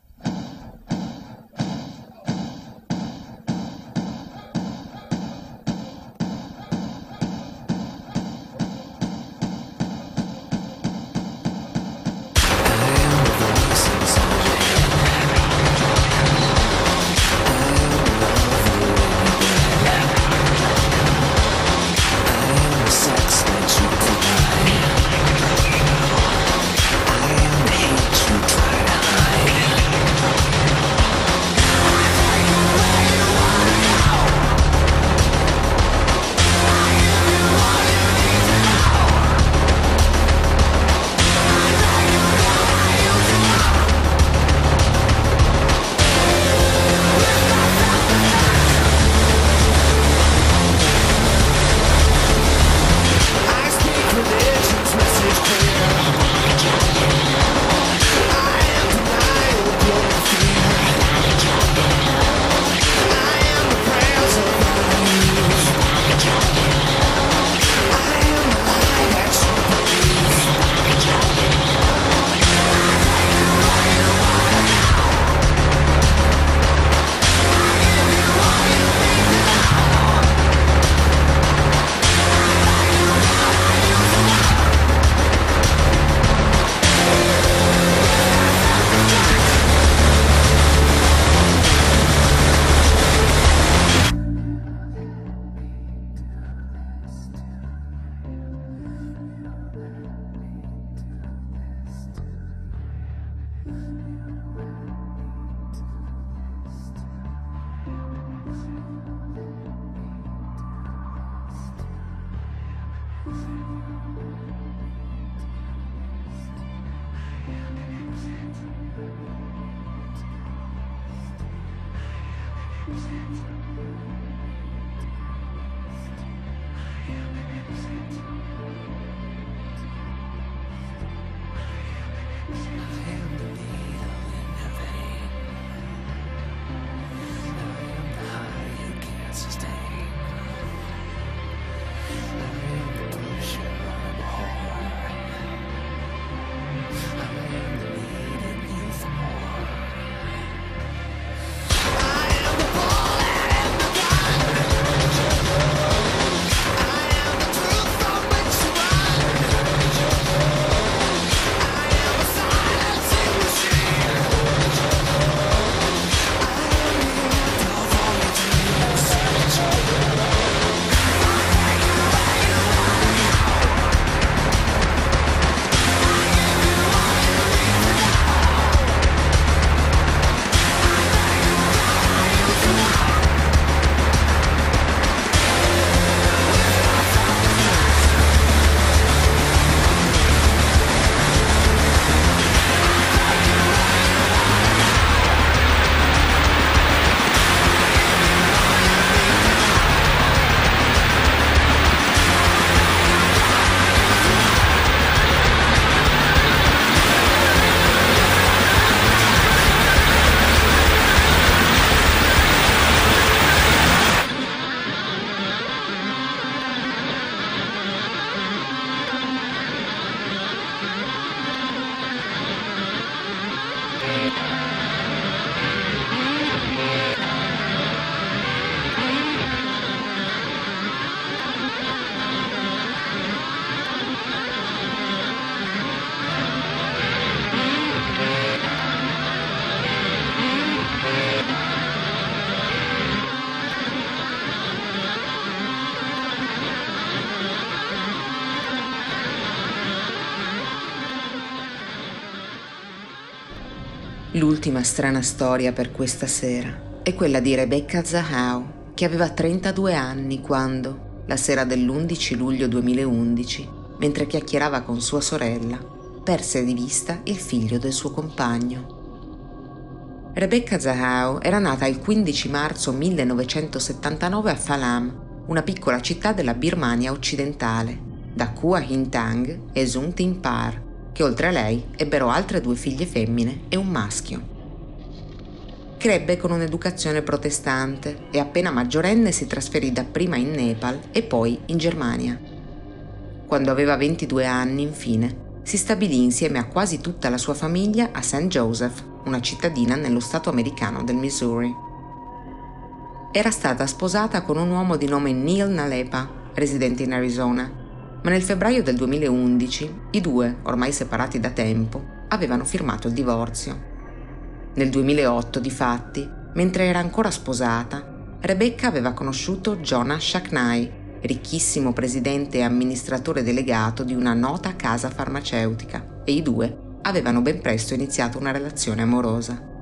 L'ultima strana storia per questa sera è quella di Rebecca Zahau, che aveva 32 anni quando, la sera dell'11 luglio 2011, mentre chiacchierava con sua sorella, perse di vista il figlio del suo compagno. Rebecca Zahau era nata il 15 marzo 1979 a Falam, una piccola città della Birmania occidentale, da Kua Hintang e Zung Tin Par, che oltre a lei ebbero altre due figlie femmine e un maschio. Crebbe con un'educazione protestante e appena maggiorenne si trasferì dapprima in Nepal e poi in Germania. Quando aveva 22 anni, infine, si stabilì insieme a quasi tutta la sua famiglia a St. Joseph, una cittadina nello stato americano del Missouri. Era stata sposata con un uomo di nome Neil Nalepa, residente in Arizona, ma nel febbraio del 2011 i due, ormai separati da tempo, avevano firmato il divorzio. Nel 2008, difatti, mentre era ancora sposata, Rebecca aveva conosciuto Jonah Shaknai, ricchissimo presidente e amministratore delegato di una nota casa farmaceutica, e i due avevano ben presto iniziato una relazione amorosa.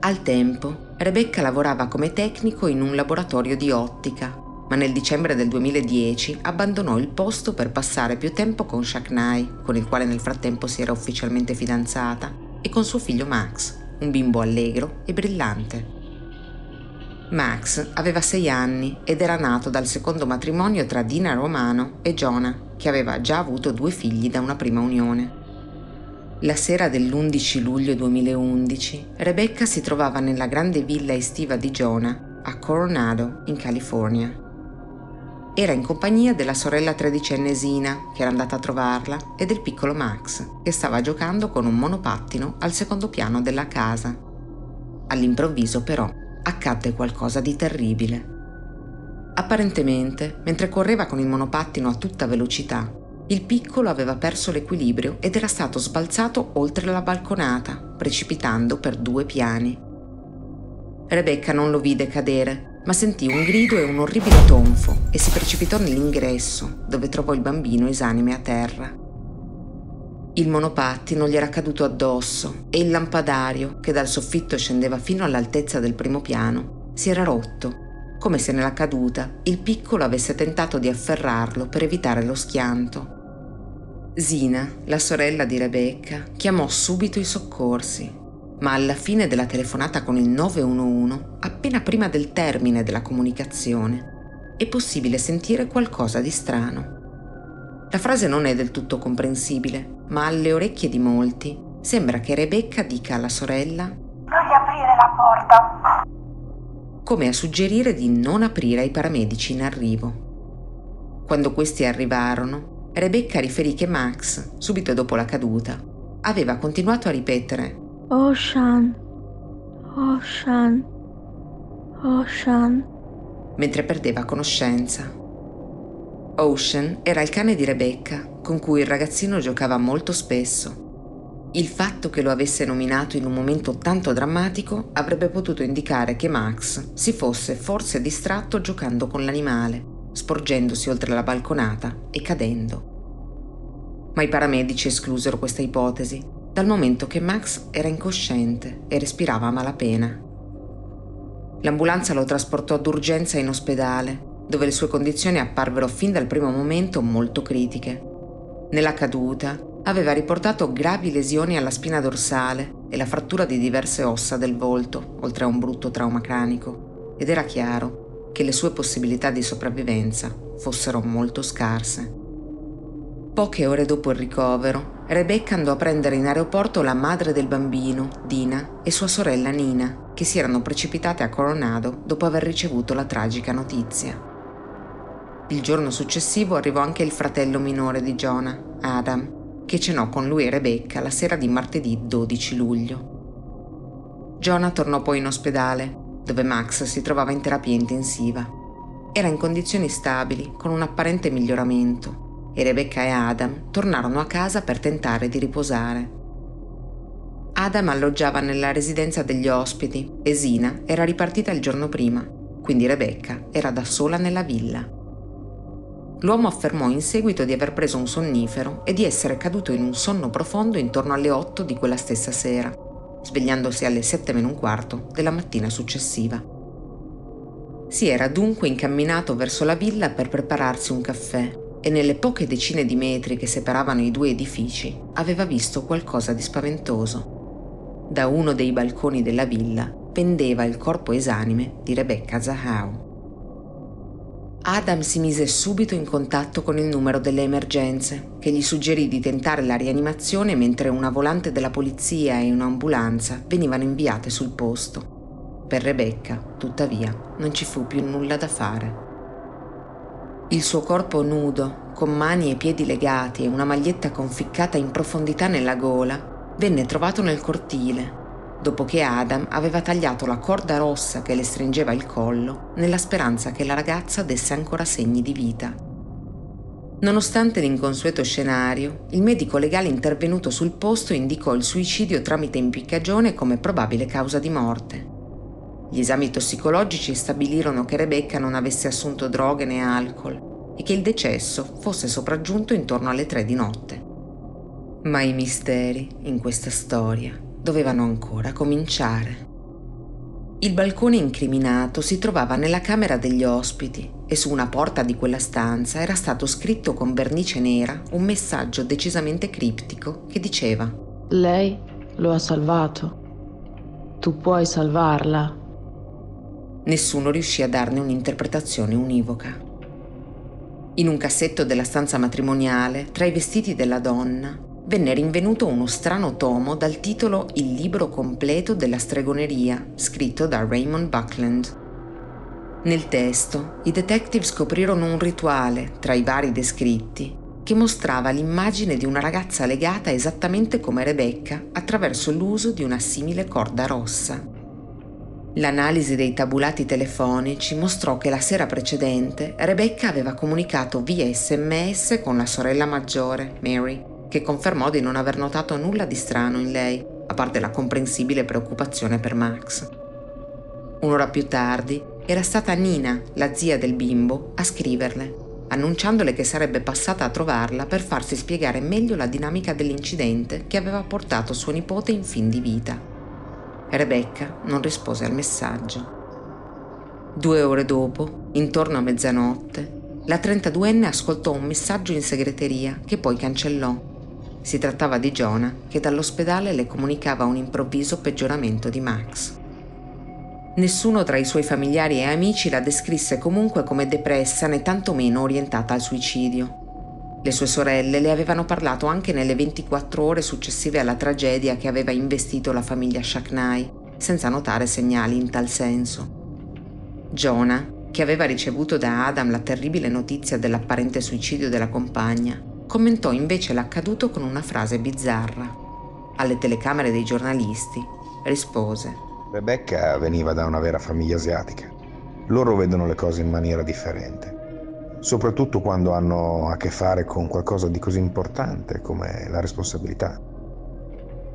Al tempo, Rebecca lavorava come tecnico in un laboratorio di ottica ma nel dicembre del 2010 abbandonò il posto per passare più tempo con Shaknai, con il quale nel frattempo si era ufficialmente fidanzata, e con suo figlio Max, un bimbo allegro e brillante. Max aveva sei anni ed era nato dal secondo matrimonio tra Dina Romano e Jonah, che aveva già avuto due figli da una prima unione. La sera dell'11 luglio 2011, Rebecca si trovava nella grande villa estiva di Jonah a Coronado, in California. Era in compagnia della sorella tredicenne che era andata a trovarla, e del piccolo Max, che stava giocando con un monopattino al secondo piano della casa. All'improvviso, però, accadde qualcosa di terribile. Apparentemente, mentre correva con il monopattino a tutta velocità, il piccolo aveva perso l'equilibrio ed era stato sbalzato oltre la balconata, precipitando per due piani. Rebecca non lo vide cadere, ma sentì un grido e un orribile tonfo e si precipitò nell'ingresso, dove trovò il bambino esanime a terra. Il monopattino gli era caduto addosso e il lampadario, che dal soffitto scendeva fino all'altezza del primo piano, si era rotto, come se nella caduta il piccolo avesse tentato di afferrarlo per evitare lo schianto. Zina, la sorella di Rebecca, chiamò subito i soccorsi ma alla fine della telefonata con il 911, appena prima del termine della comunicazione, è possibile sentire qualcosa di strano. La frase non è del tutto comprensibile, ma alle orecchie di molti sembra che Rebecca dica alla sorella Voglio aprire la porta. Come a suggerire di non aprire ai paramedici in arrivo. Quando questi arrivarono, Rebecca riferì che Max, subito dopo la caduta, aveva continuato a ripetere Ocean, Ocean, Ocean. Mentre perdeva conoscenza. Ocean era il cane di Rebecca, con cui il ragazzino giocava molto spesso. Il fatto che lo avesse nominato in un momento tanto drammatico avrebbe potuto indicare che Max si fosse forse distratto giocando con l'animale, sporgendosi oltre la balconata e cadendo. Ma i paramedici esclusero questa ipotesi dal momento che Max era incosciente e respirava a malapena. L'ambulanza lo trasportò d'urgenza in ospedale, dove le sue condizioni apparvero fin dal primo momento molto critiche. Nella caduta aveva riportato gravi lesioni alla spina dorsale e la frattura di diverse ossa del volto, oltre a un brutto trauma cranico, ed era chiaro che le sue possibilità di sopravvivenza fossero molto scarse. Poche ore dopo il ricovero, Rebecca andò a prendere in aeroporto la madre del bambino, Dina, e sua sorella Nina, che si erano precipitate a Coronado dopo aver ricevuto la tragica notizia. Il giorno successivo arrivò anche il fratello minore di Jonah, Adam, che cenò con lui e Rebecca la sera di martedì 12 luglio. Jonah tornò poi in ospedale, dove Max si trovava in terapia intensiva. Era in condizioni stabili, con un apparente miglioramento, e Rebecca e Adam tornarono a casa per tentare di riposare. Adam alloggiava nella residenza degli ospiti e Sina era ripartita il giorno prima, quindi Rebecca era da sola nella villa. L'uomo affermò in seguito di aver preso un sonnifero e di essere caduto in un sonno profondo intorno alle 8 di quella stessa sera. svegliandosi alle sette meno un quarto della mattina successiva. Si era dunque incamminato verso la villa per prepararsi un caffè e nelle poche decine di metri che separavano i due edifici aveva visto qualcosa di spaventoso. Da uno dei balconi della villa pendeva il corpo esanime di Rebecca Zahau. Adam si mise subito in contatto con il numero delle emergenze, che gli suggerì di tentare la rianimazione mentre una volante della polizia e un'ambulanza venivano inviate sul posto. Per Rebecca, tuttavia, non ci fu più nulla da fare. Il suo corpo nudo, con mani e piedi legati e una maglietta conficcata in profondità nella gola, venne trovato nel cortile dopo che Adam aveva tagliato la corda rossa che le stringeva il collo nella speranza che la ragazza desse ancora segni di vita. Nonostante l'inconsueto scenario, il medico legale intervenuto sul posto indicò il suicidio tramite impiccagione come probabile causa di morte. Gli esami tossicologici stabilirono che Rebecca non avesse assunto droghe né alcol e che il decesso fosse sopraggiunto intorno alle tre di notte. Ma i misteri in questa storia dovevano ancora cominciare. Il balcone incriminato si trovava nella camera degli ospiti e su una porta di quella stanza era stato scritto con vernice nera un messaggio decisamente criptico che diceva Lei lo ha salvato. Tu puoi salvarla. Nessuno riuscì a darne un'interpretazione univoca. In un cassetto della stanza matrimoniale, tra i vestiti della donna, venne rinvenuto uno strano tomo dal titolo Il libro completo della stregoneria, scritto da Raymond Buckland. Nel testo, i detective scoprirono un rituale, tra i vari descritti, che mostrava l'immagine di una ragazza legata esattamente come Rebecca attraverso l'uso di una simile corda rossa. L'analisi dei tabulati telefonici mostrò che la sera precedente Rebecca aveva comunicato via sms con la sorella maggiore, Mary, che confermò di non aver notato nulla di strano in lei, a parte la comprensibile preoccupazione per Max. Un'ora più tardi era stata Nina, la zia del bimbo, a scriverle, annunciandole che sarebbe passata a trovarla per farsi spiegare meglio la dinamica dell'incidente che aveva portato suo nipote in fin di vita. Rebecca non rispose al messaggio. Due ore dopo, intorno a mezzanotte, la 32enne ascoltò un messaggio in segreteria che poi cancellò si trattava di Jonah che dall'ospedale le comunicava un improvviso peggioramento di Max. Nessuno tra i suoi familiari e amici la descrisse comunque come depressa né tantomeno orientata al suicidio. Le sue sorelle le avevano parlato anche nelle 24 ore successive alla tragedia che aveva investito la famiglia Shaknai, senza notare segnali in tal senso. Jonah, che aveva ricevuto da Adam la terribile notizia dell'apparente suicidio della compagna, commentò invece l'accaduto con una frase bizzarra. Alle telecamere dei giornalisti rispose Rebecca veniva da una vera famiglia asiatica. Loro vedono le cose in maniera differente, soprattutto quando hanno a che fare con qualcosa di così importante come la responsabilità.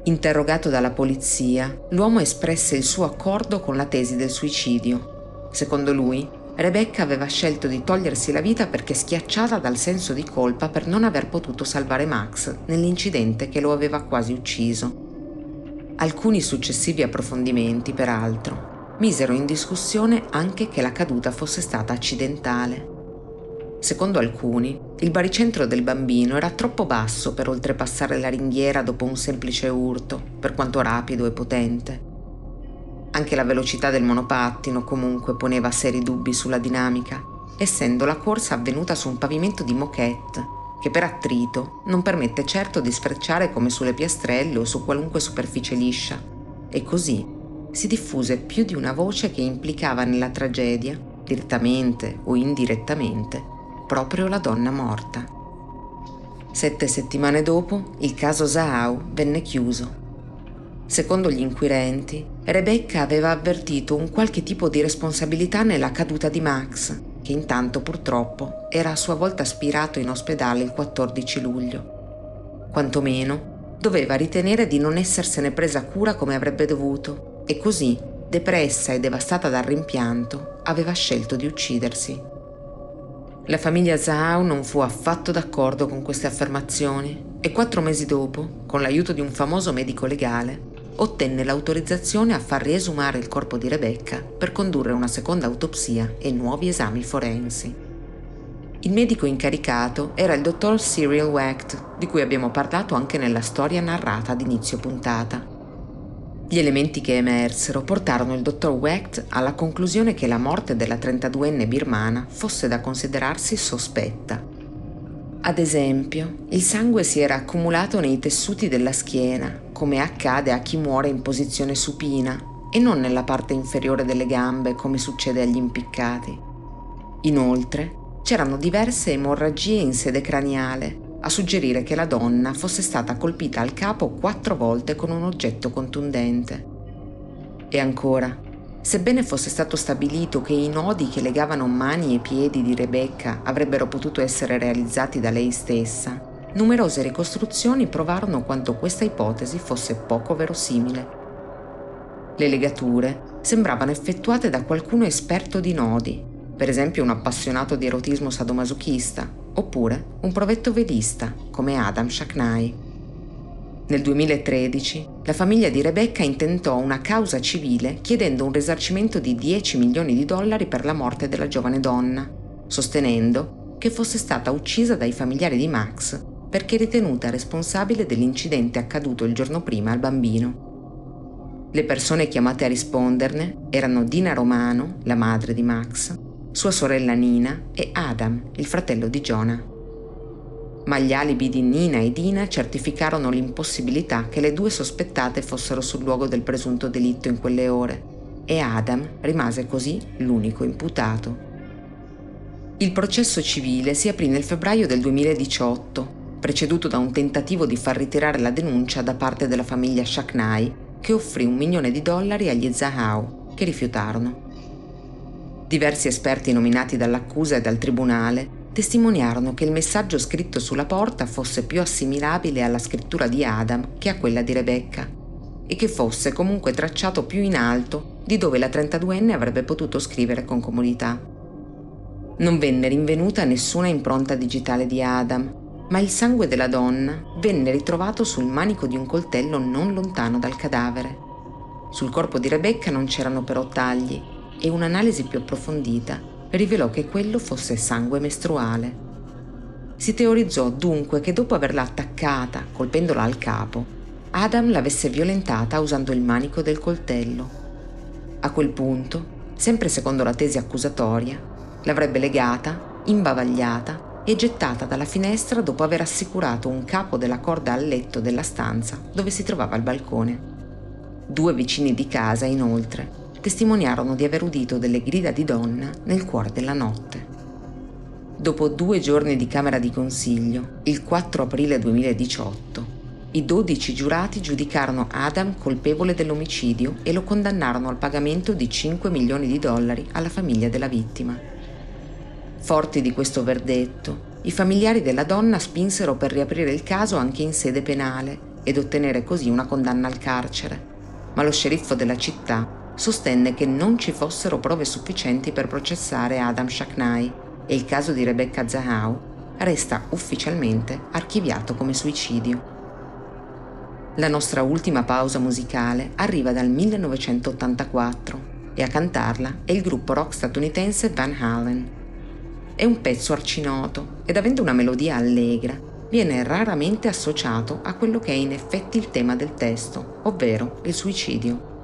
Interrogato dalla polizia, l'uomo espresse il suo accordo con la tesi del suicidio. Secondo lui, Rebecca aveva scelto di togliersi la vita perché schiacciata dal senso di colpa per non aver potuto salvare Max nell'incidente che lo aveva quasi ucciso. Alcuni successivi approfondimenti, peraltro, misero in discussione anche che la caduta fosse stata accidentale. Secondo alcuni, il baricentro del bambino era troppo basso per oltrepassare la ringhiera dopo un semplice urto, per quanto rapido e potente. Anche la velocità del monopattino comunque poneva seri dubbi sulla dinamica, essendo la corsa avvenuta su un pavimento di moquette, che per attrito non permette certo di sfrecciare come sulle piastrelle o su qualunque superficie liscia. E così si diffuse più di una voce che implicava nella tragedia, direttamente o indirettamente, proprio la donna morta. Sette settimane dopo, il caso Zahau venne chiuso Secondo gli inquirenti, Rebecca aveva avvertito un qualche tipo di responsabilità nella caduta di Max, che intanto purtroppo era a sua volta aspirato in ospedale il 14 luglio. Quantomeno doveva ritenere di non essersene presa cura come avrebbe dovuto e così, depressa e devastata dal rimpianto, aveva scelto di uccidersi. La famiglia Zhao non fu affatto d'accordo con queste affermazioni e quattro mesi dopo, con l'aiuto di un famoso medico legale, ottenne l'autorizzazione a far riesumare il corpo di Rebecca per condurre una seconda autopsia e nuovi esami forensi. Il medico incaricato era il dottor Cyril Wecht, di cui abbiamo parlato anche nella storia narrata ad inizio puntata. Gli elementi che emersero portarono il dottor Wecht alla conclusione che la morte della 32enne birmana fosse da considerarsi sospetta ad esempio, il sangue si era accumulato nei tessuti della schiena, come accade a chi muore in posizione supina, e non nella parte inferiore delle gambe, come succede agli impiccati. Inoltre, c'erano diverse emorragie in sede craniale, a suggerire che la donna fosse stata colpita al capo quattro volte con un oggetto contundente. E ancora, Sebbene fosse stato stabilito che i nodi che legavano mani e piedi di Rebecca avrebbero potuto essere realizzati da lei stessa, numerose ricostruzioni provarono quanto questa ipotesi fosse poco verosimile. Le legature sembravano effettuate da qualcuno esperto di nodi, per esempio un appassionato di erotismo sadomasochista, oppure un provetto velista, come Adam Shacknai. Nel 2013 la famiglia di Rebecca intentò una causa civile chiedendo un risarcimento di 10 milioni di dollari per la morte della giovane donna, sostenendo che fosse stata uccisa dai familiari di Max perché ritenuta responsabile dell'incidente accaduto il giorno prima al bambino. Le persone chiamate a risponderne erano Dina Romano, la madre di Max, sua sorella Nina e Adam, il fratello di Jonah ma gli alibi di Nina e Dina certificarono l'impossibilità che le due sospettate fossero sul luogo del presunto delitto in quelle ore e Adam rimase così l'unico imputato. Il processo civile si aprì nel febbraio del 2018, preceduto da un tentativo di far ritirare la denuncia da parte della famiglia Shaknai, che offrì un milione di dollari agli Zahau, che rifiutarono. Diversi esperti nominati dall'accusa e dal tribunale testimoniarono che il messaggio scritto sulla porta fosse più assimilabile alla scrittura di Adam che a quella di Rebecca e che fosse comunque tracciato più in alto di dove la 32enne avrebbe potuto scrivere con comodità. Non venne rinvenuta nessuna impronta digitale di Adam, ma il sangue della donna venne ritrovato sul manico di un coltello non lontano dal cadavere. Sul corpo di Rebecca non c'erano però tagli e un'analisi più approfondita rivelò che quello fosse sangue mestruale. Si teorizzò dunque che dopo averla attaccata, colpendola al capo, Adam l'avesse violentata usando il manico del coltello. A quel punto, sempre secondo la tesi accusatoria, l'avrebbe legata, imbavagliata e gettata dalla finestra dopo aver assicurato un capo della corda al letto della stanza dove si trovava il balcone. Due vicini di casa, inoltre, testimoniarono di aver udito delle grida di donna nel cuore della notte. Dopo due giorni di Camera di Consiglio, il 4 aprile 2018, i 12 giurati giudicarono Adam colpevole dell'omicidio e lo condannarono al pagamento di 5 milioni di dollari alla famiglia della vittima. Forti di questo verdetto, i familiari della donna spinsero per riaprire il caso anche in sede penale ed ottenere così una condanna al carcere, ma lo sceriffo della città sostenne che non ci fossero prove sufficienti per processare Adam Shaknai e il caso di Rebecca Zahau resta ufficialmente archiviato come suicidio. La nostra ultima pausa musicale arriva dal 1984 e a cantarla è il gruppo rock statunitense Van Halen. È un pezzo arcinoto ed avendo una melodia allegra viene raramente associato a quello che è in effetti il tema del testo, ovvero il suicidio.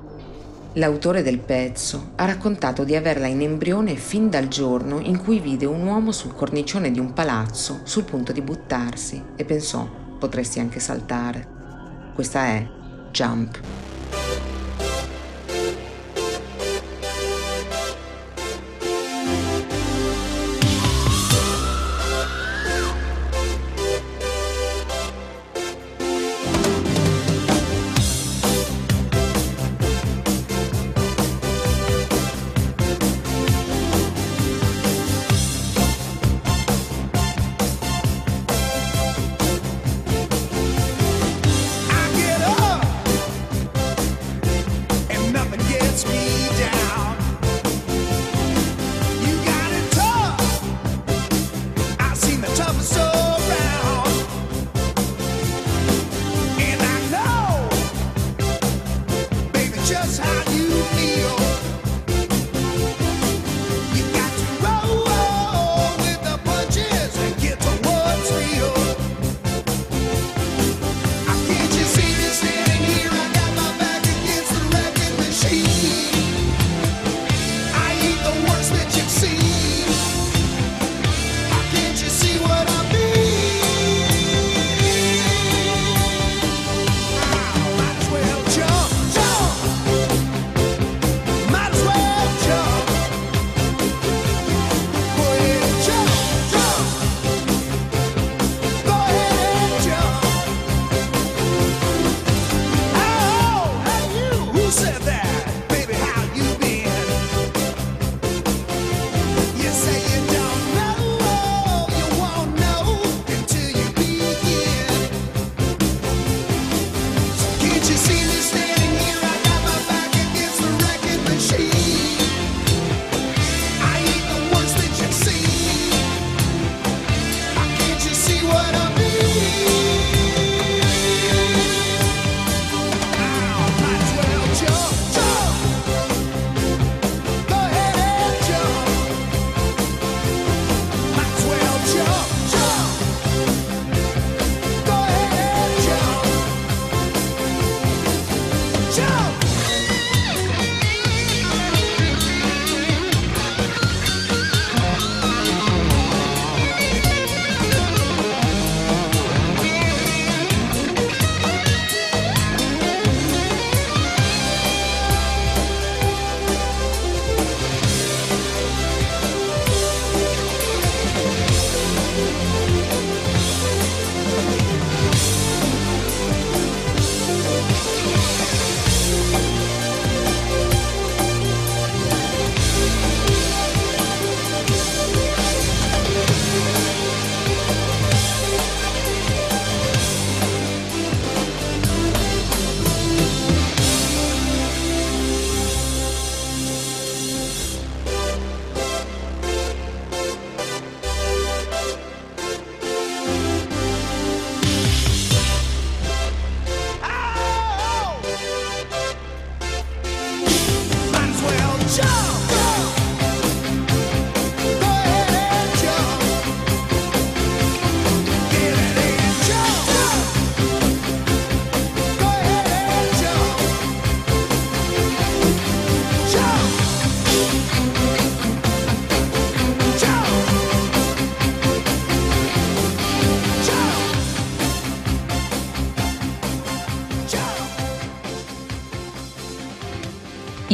L'autore del pezzo ha raccontato di averla in embrione fin dal giorno in cui vide un uomo sul cornicione di un palazzo sul punto di buttarsi e pensò potresti anche saltare. Questa è Jump.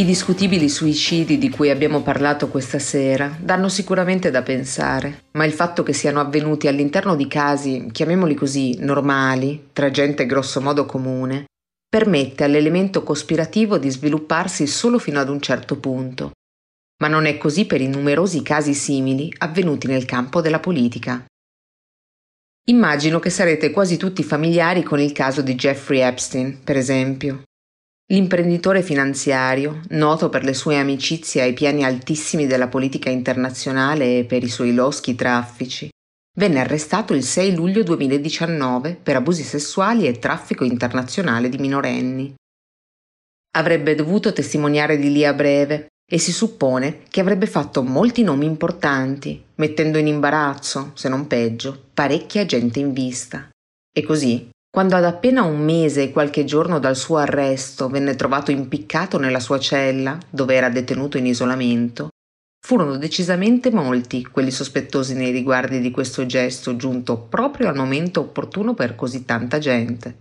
Discutibili suicidi di cui abbiamo parlato questa sera danno sicuramente da pensare, ma il fatto che siano avvenuti all'interno di casi, chiamiamoli così, normali, tra gente grossomodo comune, permette all'elemento cospirativo di svilupparsi solo fino ad un certo punto. Ma non è così per i numerosi casi simili avvenuti nel campo della politica. Immagino che sarete quasi tutti familiari con il caso di Jeffrey Epstein, per esempio. L'imprenditore finanziario, noto per le sue amicizie ai piani altissimi della politica internazionale e per i suoi loschi traffici, venne arrestato il 6 luglio 2019 per abusi sessuali e traffico internazionale di minorenni. Avrebbe dovuto testimoniare di lì a breve e si suppone che avrebbe fatto molti nomi importanti, mettendo in imbarazzo, se non peggio, parecchia gente in vista. E così quando ad appena un mese e qualche giorno dal suo arresto venne trovato impiccato nella sua cella, dove era detenuto in isolamento, furono decisamente molti quelli sospettosi nei riguardi di questo gesto giunto proprio al momento opportuno per così tanta gente.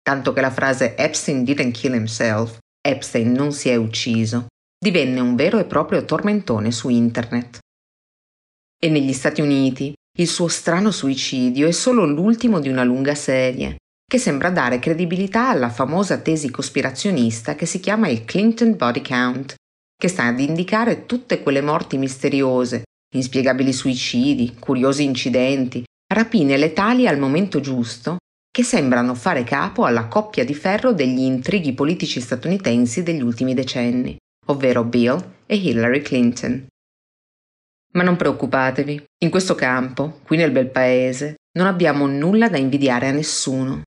Tanto che la frase Epstein didn't kill himself, Epstein non si è ucciso, divenne un vero e proprio tormentone su internet. E negli Stati Uniti il suo strano suicidio è solo l'ultimo di una lunga serie, che sembra dare credibilità alla famosa tesi cospirazionista che si chiama il Clinton Body Count, che sta ad indicare tutte quelle morti misteriose, inspiegabili suicidi, curiosi incidenti, rapine letali al momento giusto, che sembrano fare capo alla coppia di ferro degli intrighi politici statunitensi degli ultimi decenni, ovvero Bill e Hillary Clinton. Ma non preoccupatevi, in questo campo, qui nel bel paese, non abbiamo nulla da invidiare a nessuno.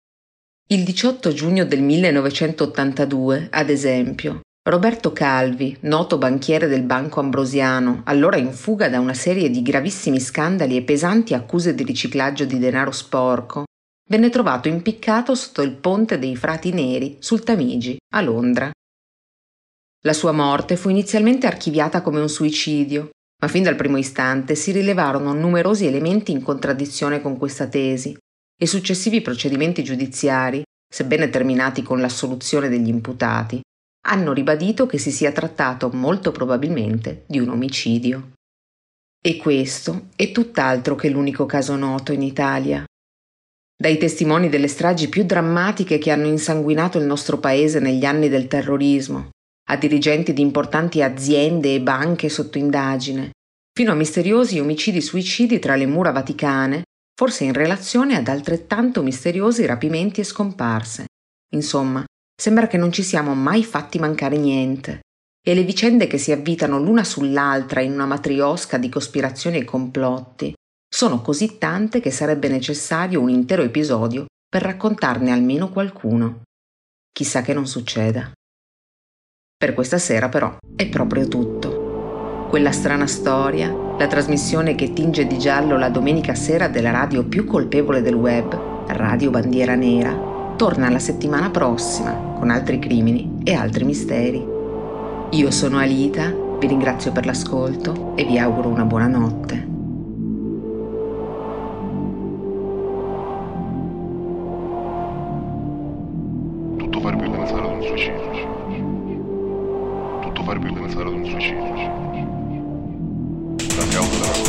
Il 18 giugno del 1982, ad esempio, Roberto Calvi, noto banchiere del Banco Ambrosiano, allora in fuga da una serie di gravissimi scandali e pesanti accuse di riciclaggio di denaro sporco, venne trovato impiccato sotto il ponte dei Frati Neri sul Tamigi, a Londra. La sua morte fu inizialmente archiviata come un suicidio, ma fin dal primo istante si rilevarono numerosi elementi in contraddizione con questa tesi e successivi procedimenti giudiziari, sebbene terminati con l'assoluzione degli imputati, hanno ribadito che si sia trattato molto probabilmente di un omicidio. E questo è tutt'altro che l'unico caso noto in Italia. Dai testimoni delle stragi più drammatiche che hanno insanguinato il nostro paese negli anni del terrorismo, a dirigenti di importanti aziende e banche sotto indagine, fino a misteriosi omicidi-suicidi tra le mura vaticane, forse in relazione ad altrettanto misteriosi rapimenti e scomparse. Insomma, Sembra che non ci siamo mai fatti mancare niente. E le vicende che si avvitano l'una sull'altra in una matriosca di cospirazioni e complotti sono così tante che sarebbe necessario un intero episodio per raccontarne almeno qualcuno. Chissà che non succeda. Per questa sera però è proprio tutto. Quella strana storia, la trasmissione che tinge di giallo la domenica sera della radio più colpevole del web, Radio Bandiera Nera, torna la settimana prossima con altri crimini e altri misteri. Io sono Alita, vi ringrazio per l'ascolto e vi auguro una buona notte. Tutto farebbe pensare ad un suicidio. Tutto farebbe pensare ad un suicidio. La causa